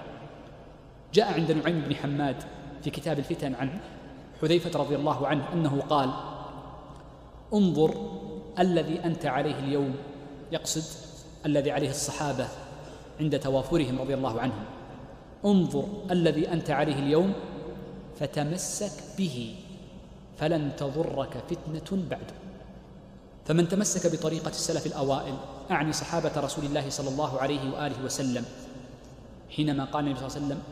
جاء عند نعيم بن حماد في كتاب الفتن عن حذيفة رضي الله عنه أنه قال انظر الذي أنت عليه اليوم. يقصد الذي عليه الصحابة عند توافرهم رضي الله عنهم. انظر الذي أنت عليه اليوم فتمسك به فلن تضرك فتنة بعده فمن تمسك بطريقة السلف الأوائل أعني صحابة رسول الله صلى الله عليه وآله وسلم. حينما قال النبي صلى الله عليه وسلم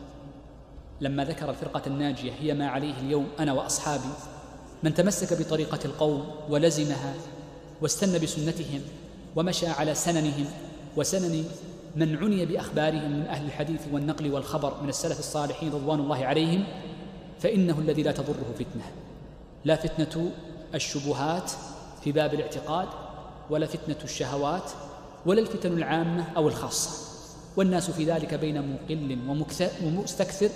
لما ذكر الفرقة الناجية هي ما عليه اليوم أنا وأصحابي من تمسك بطريقة القوم ولزمها واستنى بسنتهم ومشى على سننهم وسنن من عني بأخبارهم من أهل الحديث والنقل والخبر من السلف الصالحين رضوان الله عليهم فإنه الذي لا تضره فتنة. لا فتنة الشبهات في باب الاعتقاد ولا فتنة الشهوات ولا الفتن العامة أو الخاصة. والناس في ذلك بين مقل ومستكثر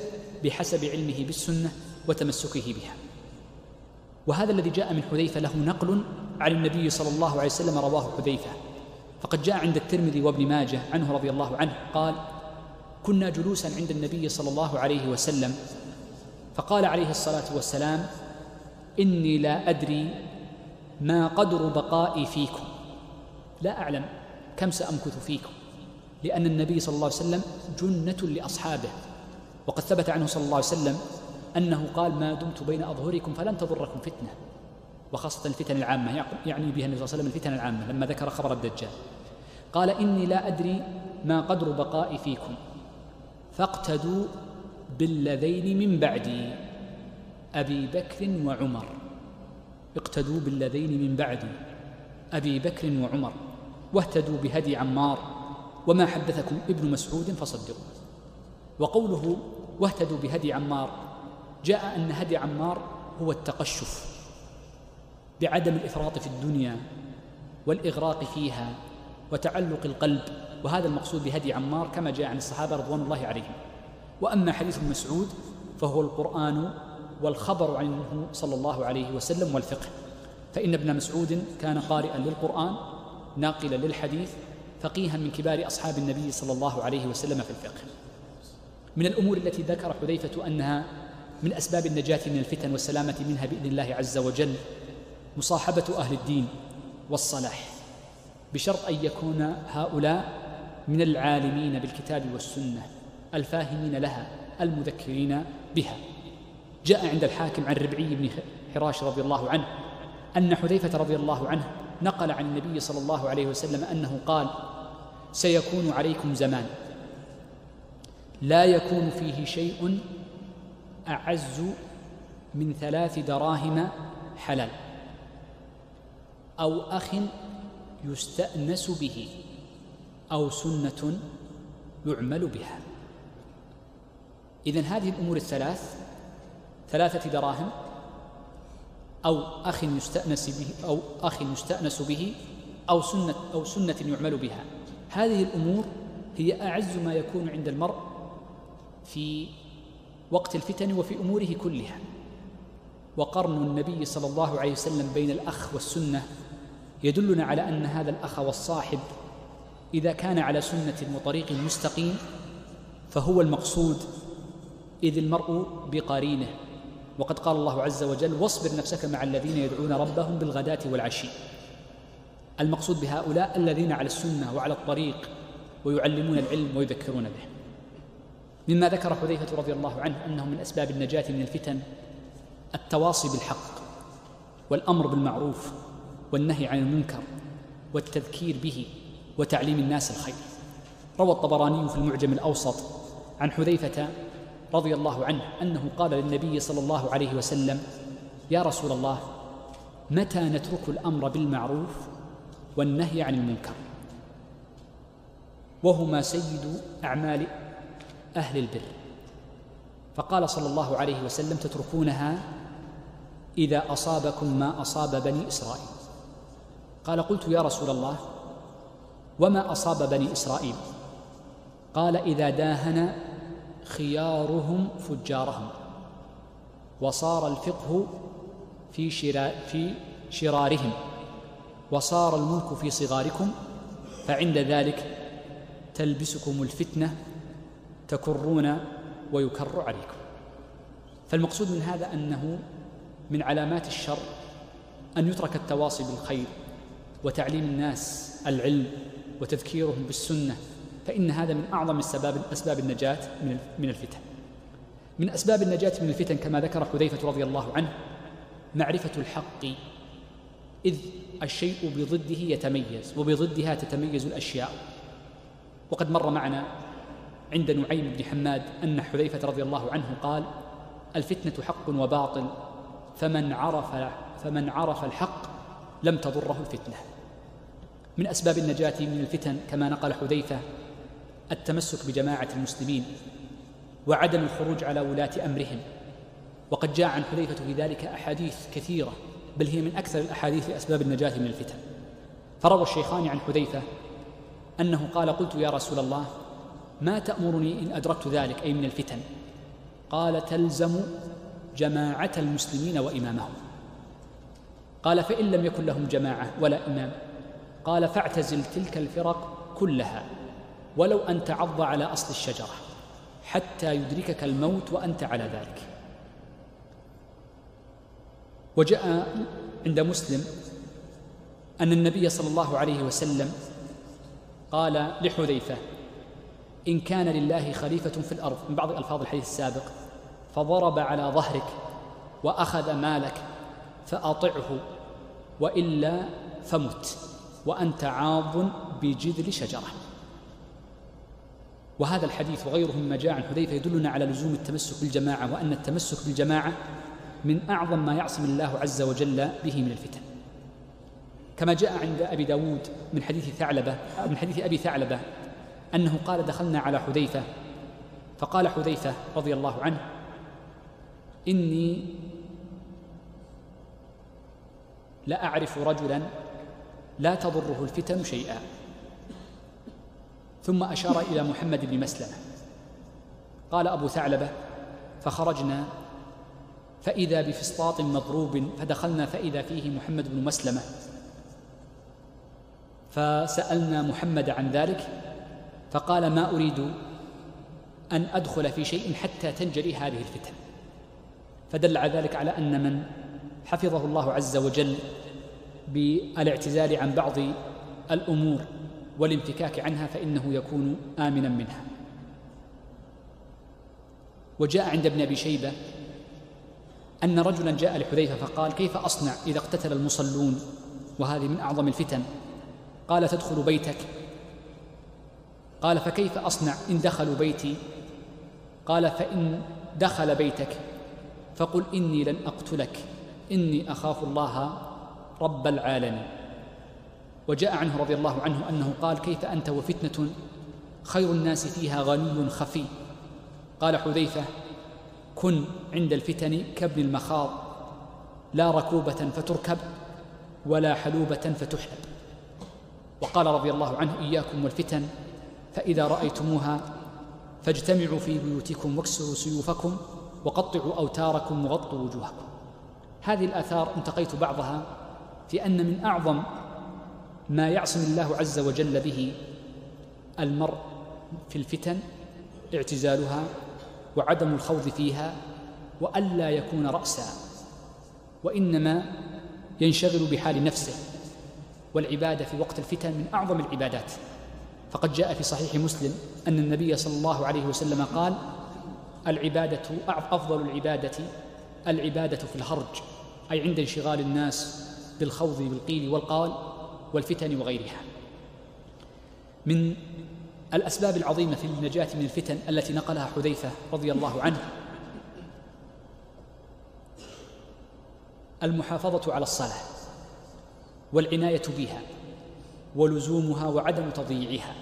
بحسب علمه بالسنة وتمسكه بها. وهذا الذي جاء من حذيفة له نقل عن النبي صلى الله عليه وسلم رواه حذيفة. فقد جاء عند الترمذي وابن ماجه عنه رضي الله عنه قال كنا جلوسا عند النبي صلى الله عليه وسلم فقال عليه الصلاة والسلام إني لا أدري ما قدر بقائي فيكم. لا أعلم كم سأمكث فيكم لأن النبي صلى الله عليه وسلم جنة لأصحابه وقد ثبت عنه صلى الله عليه وسلم أنه قال ما دمت بين أظهركم فلن تضركم فتنة. وخاصة الفتن العامة يعني بها النبي صلى الله عليه وسلم الفتن العامة لما ذكر خبر الدجال. قال إني لا أدري ما قدر بقائي فيكم. فاقتدوا بالذين من بعدي أبي بكر وعمر. اقتدوا بالذين من بعدي أبي بكر وعمر. واهتدوا بهدي عمار. وما حدثكم ابن مسعود فصدقوا وقوله واهتدوا بهدي عمار جاء أن هدي عمار هو التقشف بعدم الإفراط في الدنيا والإغراق فيها وتعلق القلب وهذا المقصود بهدي عمار كما جاء عن الصحابة رضوان الله عليهم. وأما حديث مسعود فهو القرآن والخبر عنه صلى الله عليه وسلم والفقه. فإن ابن مسعود كان قارئا للقرآن ناقلا للحديث فقيها من كبار أصحاب النبي صلى الله عليه وسلم في الفقه. من الأمور التي ذكر حذيفة أنها من أسباب النجاة من الفتن والسلامة منها بإذن الله عز وجل مصاحبة أهل الدين والصلاح بشرط أن يكون هؤلاء من العالمين بالكتاب والسنة الفاهمين لها المذكرين بها. جاء عند الحاكم عن ربعي بن حراش رضي الله عنه أن حذيفة رضي الله عنه نقل عن النبي صلى الله عليه وسلم أنه قال سيكون عليكم زمان لا يكون فيه شيء أعز من ثلاث دراهم حلال أو أخ يستأنس به أو سنة يعمل بها. إذن هذه الأمور الثلاث ثلاثة دراهم أو أخ يستأنس به أو أخ يستأنس به أو سنة أو سنة يعمل بها. هذه الأمور هي أعز ما يكون عند المرء في وقت الفتن وفي أموره كلها. وقرن النبي صلى الله عليه وسلم بين الأخ والسنة يدلنا على أن هذا الأخ والصاحب إذا كان على سنة وطريق مستقيم فهو المقصود إذ المرء بقرينه. وقد قال الله عز وجل واصبر نفسك مع الذين يدعون ربهم بالغداة والعشي. المقصود بهؤلاء الذين على السنة وعلى الطريق ويعلمون العلم ويذكرون به. مما ذكر حذيفة رضي الله عنه أنه من أسباب النجاة من الفتن التواصي بالحق والأمر بالمعروف والنهي عن المنكر والتذكير به وتعليم الناس الخير. روى الطبراني في المعجم الأوسط عن حذيفة رضي الله عنه أنه قال للنبي صلى الله عليه وسلم يا رسول الله متى نترك الأمر بالمعروف والنهي عن المنكر؟ وهما سيد أعمال أهل البر. فقال صلى الله عليه وسلم تتركونها إذا أصابكم ما أصاب بني إسرائيل. قال قلت يا رسول الله وما أصاب بني إسرائيل؟ قال إذا داهن خيارهم فجارهم وصار الفقه في, في شرارهم وصار الملك في صغاركم فعند ذلك تلبسكم الفتنة تكرون ويكر عليكم. فالمقصود من هذا أنه من علامات الشر أن يترك التواصي بالخير وتعليم الناس العلم وتذكيرهم بالسنة فإن هذا من أعظم السباب أسباب النجاة من الفتن. من أسباب النجاة من الفتن كما ذكر حذيفة رضي الله عنه معرفة الحق إذ الشيء بضده يتميز وبضدها تتميز الأشياء. وقد مر معنا عند نعيم بن حماد أن حذيفة رضي الله عنه قال الفتنة حق وباطل فمن عرف فمن عرف الحق لم تضره الفتنة. من أسباب النجاة من الفتن كما نقل حذيفة التمسك بجماعة المسلمين وعدم الخروج على ولاة أمرهم. وقد جاء عن حذيفة في ذلك أحاديث كثيرة بل هي من أكثر الأحاديث لأسباب النجاة من الفتن. فروى الشيخان عن حذيفة أنه قال قلت يا رسول الله ما تأمرني إن أدركت ذلك أي من الفتن؟ قال تلزم جماعة المسلمين وإمامهم. قال فإن لم يكن لهم جماعة ولا إمام قال فاعتزل تلك الفرق كلها ولو أن تعض على أصل الشجرة حتى يدركك الموت وأنت على ذلك. وجاء عند مسلم أن النبي صلى الله عليه وسلم قال لحذيفة إن كان لله خليفة في الأرض. من بعض ألفاظ الحديث السابق. فضرب على ظهرك وأخذ مالك فأطعه وإلا فمت وأنت عاض بجذل شجرة. وهذا الحديث وغيره مما جاء عن حذيفة يدلنا على لزوم التمسك بالجماعة وأن التمسك بالجماعة من أعظم ما يعصم الله عز وجل به من الفتن. كما جاء عند أبي داود من حديث ثعلبة من حديث أبي ثعلبة أنه قال دخلنا على حذيفة فقال حذيفة رضي الله عنه إني لأعرف رجلا لا تضره الفتن شيئا. ثم أشار إلى محمد بن مسلمة. قال أبو ثعلبة فخرجنا فإذا بفسطاط مضروب فدخلنا فإذا فيه محمد بن مسلمة. فسألنا محمد عن ذلك فقال ما أريد أن أدخل في شيء حتى تنجلي هذه الفتن. فدل على ذلك على أن من حفظه الله عز وجل بالاعتزال عن بعض الأمور والانفكاك عنها فإنه يكون آمنا منها. وجاء عند ابن أبي شيبة أن رجلا جاء لحذيفة فقال كيف أصنع إذا اقتتل المصلون؟ وهذه من أعظم الفتن. قال تدخل بيتك. قال فكيف أصنع إن دخلوا بيتي؟ قال فإن دخل بيتك. فقل إني لن أقتلك. إني أخاف الله رب العالمين. وجاء عنه رضي الله عنه أنه قال كيف أنت وفتنة خير الناس فيها غني خفي. قال حذيفة كن عند الفتن كابن المخاض. لا ركوبة فتركب ولا حلوبة فتحلب وقال رضي الله عنه إياكم والفتن فإذا رأيتموها فاجتمعوا في بيوتكم واكسروا سيوفكم وقطعوا أوتاركم وغطوا وجوهكم. هذه الآثار انتقيت بعضها في أن من أعظم ما يعصم الله عز وجل به المرء في الفتن اعتزالها وعدم الخوض فيها وألا يكون رأسا وإنما ينشغل بحال نفسه. والعبادة في وقت الفتن من أعظم العبادات. فقد جاء في صحيح مسلم أن النبي صلى الله عليه وسلم قال العبادة أفضل العبادة العبادة في الهرج أي عند انشغال الناس بالخوض بالقيل والقال والفتن وغيرها. من الأسباب العظيمة في النجاة من الفتن التي نقلها حذيفة رضي الله عنه المحافظة على الصلاة والعناية بها. ولزومها وعدم تضييعها.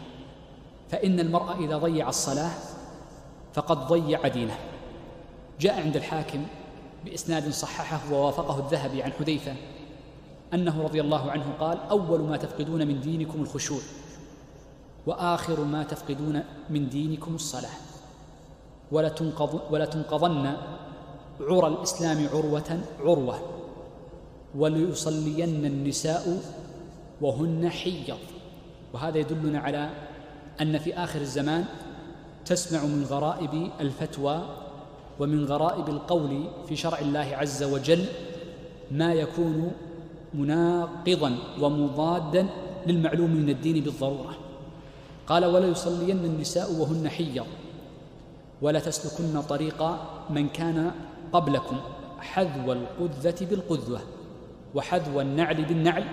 فإن المرء إذا ضيع الصلاة فقد ضيع دينه. جاء عند الحاكم بإسناد صححه ووافقه الذهبي عن حذيفة أنه رضي الله عنه قال أول ما تفقدون من دينكم الخشوع وآخر ما تفقدون من دينكم الصلاة. ولتنقضن عرى الإسلام عروة عروة وليصلين النساء وهن حيض. وهذا يدلنا على أن في آخر الزمان تسمع من غرائب الفتوى ومن غرائب القول في شرع الله عز وجل ما يكون مناقضا ومضادا للمعلوم من الدين بالضرورة. قال ولا يصلين النساء وهن حيض. ولا تسلكن طريق من كان قبلكم حذو القذة بالقذوة وحذو النعل بالنعل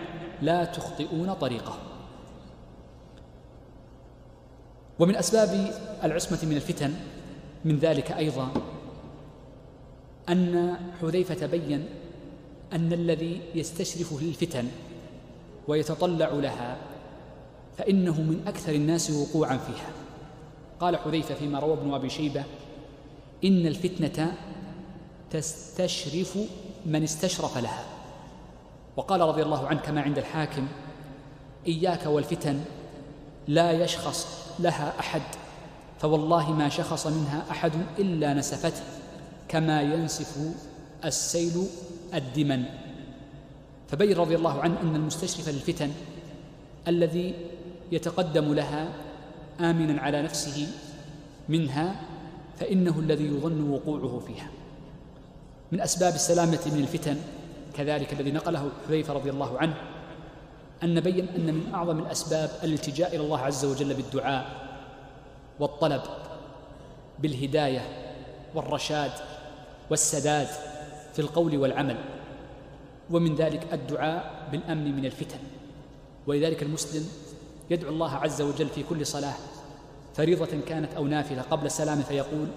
لا تخطئون طريقه. ومن أسباب العصمة من الفتن من ذلك أيضا أن حذيفة بين أن الذي يستشرف للفتن ويتطلع لها فإنه من أكثر الناس وقوعا فيها. قال حذيفة فيما روى ابن أبي شيبة إن الفتنة تستشرف من استشرف لها. وقال رضي الله عنه كما عند الحاكم إياك والفتن لا يشخص لها أحد فوالله ما شخص منها أحد إلا نسفته كما ينسف السيل الدمن. فبين رضي الله عنه أن المستشرف للفتن الذي يتقدم لها آمنا على نفسه منها فإنه الذي يظن وقوعه فيها. من أسباب السلامة من الفتن كذلك الذي نقله حذيفة رضي الله عنه أن نبين أن من أعظم الأسباب الالتجاء إلى الله عز وجل بالدعاء والطلب بالهداية والرشاد والسداد في القول والعمل ومن ذلك الدعاء بالأمن من الفتن. ولذلك المسلم يدعو الله عز وجل في كل صلاة فريضة كانت أو نافلة قبل السلام فيقول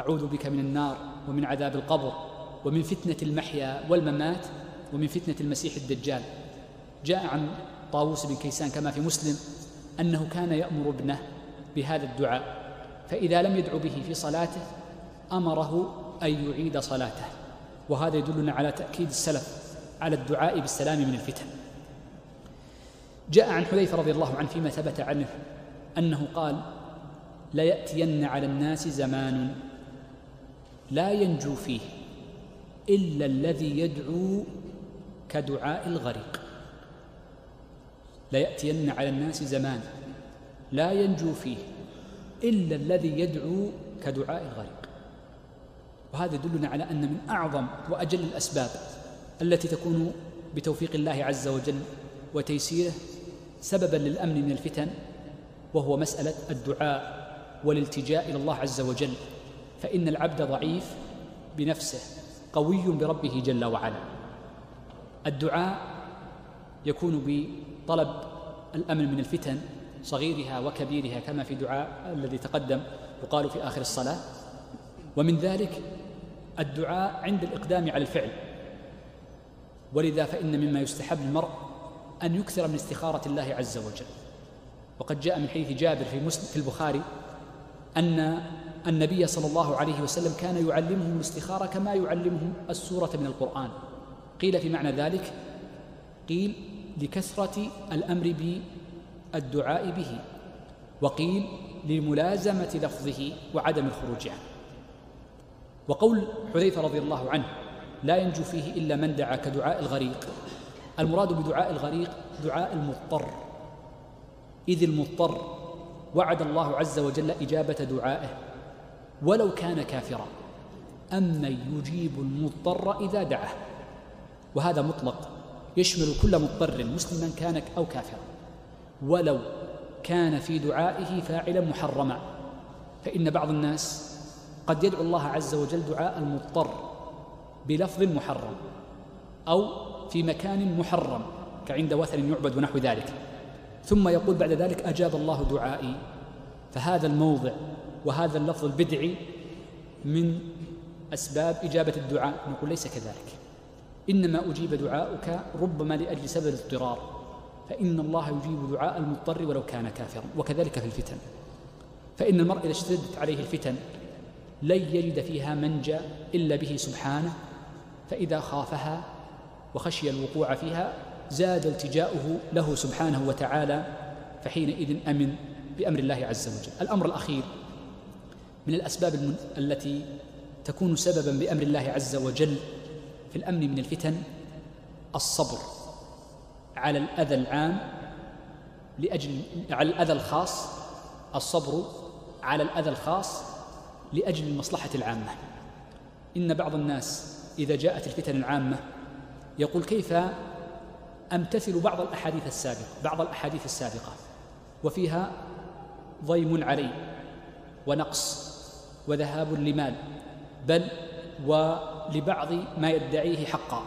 أعوذ بك من النار ومن عذاب القبر ومن فتنة المحيا والممات ومن فتنة المسيح الدجال. جاء عن طاووس بن كيسان كما في مسلم أنه كان يأمر ابنه بهذا الدعاء فإذا لم يدعو به في صلاته أمره أن يعيد صلاته. وهذا يدلنا على تأكيد السلف على الدعاء بالسلام من الفتن. جاء عن حذيفة رضي الله عنه فيما ثبت عنه أنه قال ليأتين على الناس زمان لا ينجو فيه إلا الذي يدعو كدعاء الغريق. ليأتين على الناس زمان لا ينجو فيه إلا الذي يدعو كدعاء الغريق. وهذا يدلنا على أن من أعظم وأجل الأسباب التي تكون بتوفيق الله عز وجل وتيسيره سببا للأمن من الفتن وهو مسألة الدعاء والالتجاء إلى الله عز وجل. فإن العبد ضعيف بنفسه. قوي بربه جل وعلا. الدعاء يكون بطلب الأمن من الفتن صغيرها وكبيرها كما في دعاء الذي تقدم يقال في آخر الصلاة. ومن ذلك الدعاء عند الإقدام على الفعل. ولذا فإن مما يستحب المرء أن يكثر من استخارة الله عز وجل. وقد جاء من حديث جابر في مسلم في البخاري أن النبي صلى الله عليه وسلم كان يعلمهم الاستخارة كما يعلمهم السورة من القرآن. قيل في معنى ذلك قيل لكثرة الأمر بالدعاء به وقيل لملازمة لفظه وعدم الخروج عنه وقول حذيفة رضي الله عنه لا ينجو فيه إلا من دعا كدعاء الغريق. المراد بدعاء الغريق دعاء المضطر. إذ المضطر وعد الله عز وجل إجابة دعائه. ولو كان كافرا. أمن يجيب المضطر إذا دعاه. وهذا مطلق. يشمل كل مضطر مسلما كان أو كافرا. ولو كان في دعائه فاعلا محرما. فإن بعض الناس قد يدعو الله عز وجل دعاء المضطر بلفظ محرم أو في مكان محرم كعند وثن يعبد ونحو ذلك. ثم يقول بعد ذلك أجاب الله دعائي. فهذا الموضع وهذا اللفظ البدعي من أسباب إجابة الدعاء. نقول ليس كذلك. إنما أجيب دعاؤك ربما لأجل سبب الاضطرار. فإن الله يجيب دعاء المضطر ولو كان كافرا. وكذلك في الفتن. فإن المرء إذا اشتدت عليه الفتن لن يجد فيها منجا إلا به سبحانه. فإذا خافها وخشي الوقوع فيها زاد التجاؤه له سبحانه وتعالى. فحينئذ أمن بأمر الله عز وجل. الأمر الأخير من الأسباب التي تكون سببا بأمر الله عز وجل في الأمن من الفتن الصبر على الأذى العام لأجل على الأذى الخاص الصبر على الأذى الخاص لأجل المصلحة العامة. إن بعض الناس إذا جاءت الفتن العامة يقول كيف أمتثل بعض الأحاديث السابقة بعض الأحاديث السابقة وفيها ضيم علي ونقص. وذهاب لمال بل ولبعض ما يدعيه حقا.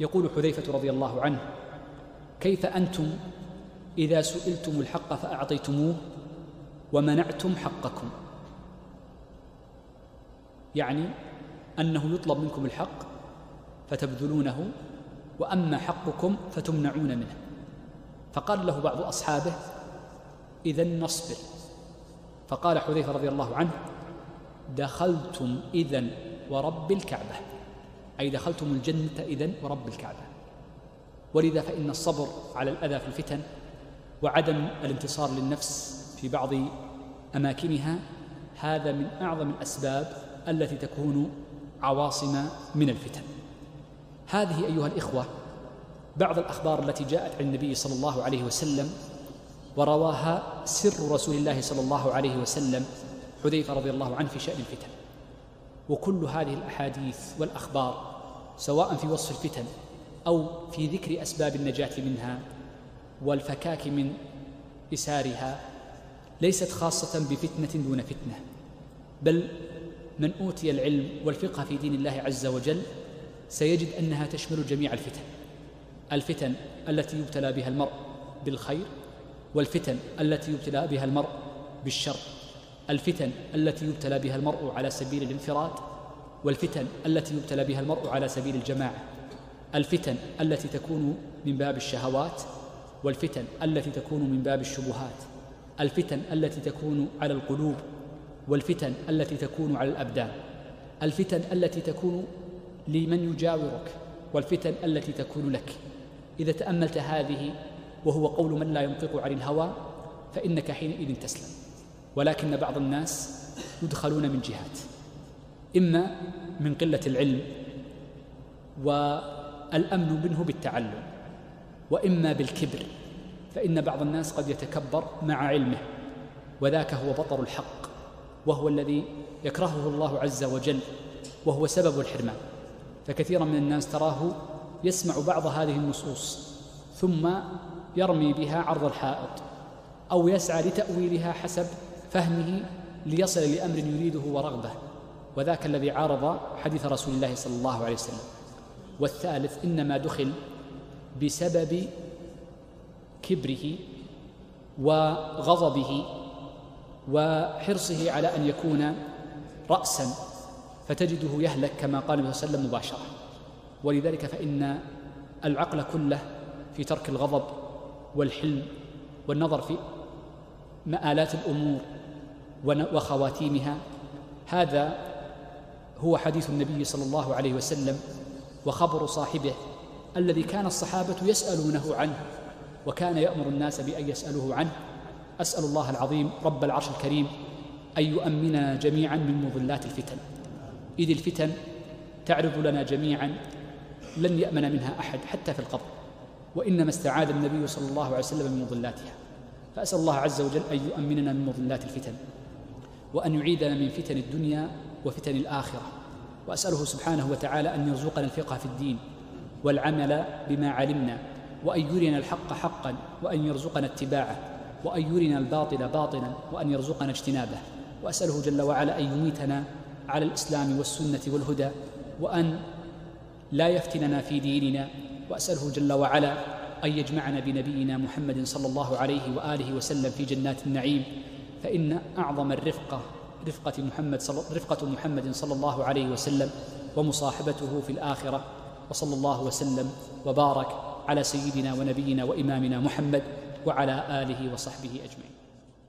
يقول حذيفة رضي الله عنه كيف أنتم إذا سئلتم الحق فأعطيتموه ومنعتم حقكم؟ يعني أنه يطلب منكم الحق فتبذلونه وأما حقكم فتمنعون منه. فقال له بعض أصحابه إذا نصبر. فقال حذيفة رضي الله عنه دخلتم إذا ورب الكعبة. أي دخلتم الجنة إذن ورب الكعبة. ولذا فإن الصبر على الأذى في الفتن وعدم الانتصار للنفس في بعض أماكنها هذا من أعظم الأسباب التي تكون عواصم من الفتن. هذه أيها الإخوة بعض الأخبار التي جاءت عن النبي صلى الله عليه وسلم ورواها سر رسول الله صلى الله عليه وسلم حذيفة رضي الله عنه في شأن الفتن. وكل هذه الأحاديث والأخبار سواء في وصف الفتن أو في ذكر أسباب النجاة منها والفكاك من إسارها ليست خاصة بفتنة دون فتنة بل من أوتي العلم والفقه في دين الله عز وجل سيجد أنها تشمل جميع الفتن الفتن التي يبتلى بها المرء بالخير والفتن التي يبتلى بها المرء بالشر. الفتن التي يبتلى بها المرء على سبيل الانفراد والفتن التي يبتلى بها المرء على سبيل الجماعة. الفتن التي تكون من باب الشهوات والفتن التي تكون من باب الشبهات. الفتن التي تكون على القلوب والفتن التي تكون على الأبدان. الفتن التي تكون لمن يجاورك والفتن التي تكون لك. إذا تأملت هذه وهو قول من لا ينطق عن الهوى فإنك حينئذ تسلم. ولكن بعض الناس يدخلون من جهات. إما من قلة العلم والأمن منه بالتعلم وإما بالكبر فإن بعض الناس قد يتكبر مع علمه وذاك هو بطر الحق وهو الذي يكرهه الله عز وجل وهو سبب الحرمان. فكثيرا من الناس تراه يسمع بعض هذه النصوص ثم يرمي بها عرض الحائط أو يسعى لتأويلها حسب فهمه ليصل لأمر يريده ورغبة وذاك الذي عارض حديث رسول الله صلى الله عليه وسلم. والثالث إنما دخل بسبب كبره وغضبه وحرصه على أن يكون رأسا فتجده يهلك كما قال النبي صلى الله عليه وسلم مباشرة. ولذلك فإن العقل كله في ترك الغضب والحلم والنظر في مآلات الأمور وخواتيمها. هذا هو حديث النبي صلى الله عليه وسلم وخبر صاحبه الذي كان الصحابة يسألونه عنه وكان يأمر الناس بأن يسألوه عنه. أسأل الله العظيم رب العرش الكريم أن يؤمننا جميعا من مضلات الفتن. إذ الفتن تعرض لنا جميعا لن يأمن منها أحد حتى في القبر. وإنما استعاذ النبي صلى الله عليه وسلم من مضلاتها. فأسأل الله عز وجل أن يؤمننا من مضلات الفتن وأن يعيدنا من فتن الدنيا وفتن الآخرة. وأسأله سبحانه وتعالى أن يرزقنا الفقه في الدين والعمل بما علمنا وأن يرنا الحق حقا وأن يرزقنا اتباعه وأن يرنا الباطل باطلا وأن يرزقنا اجتنابه. وأسأله جل وعلا أن يميتنا على الإسلام والسنة والهدى وأن لا يفتننا في ديننا وأسأله جل وعلا أن يجمعنا بنبينا محمد صلى الله عليه وآله وسلم في جنات النعيم فإن أعظم الرفقة رفقة محمد صل... رفقة محمد صلى الله عليه وسلم ومصاحبته في الآخرة وصلى الله وسلم وبارك على سيدنا ونبينا وإمامنا محمد وعلى آله وصحبه أجمعين.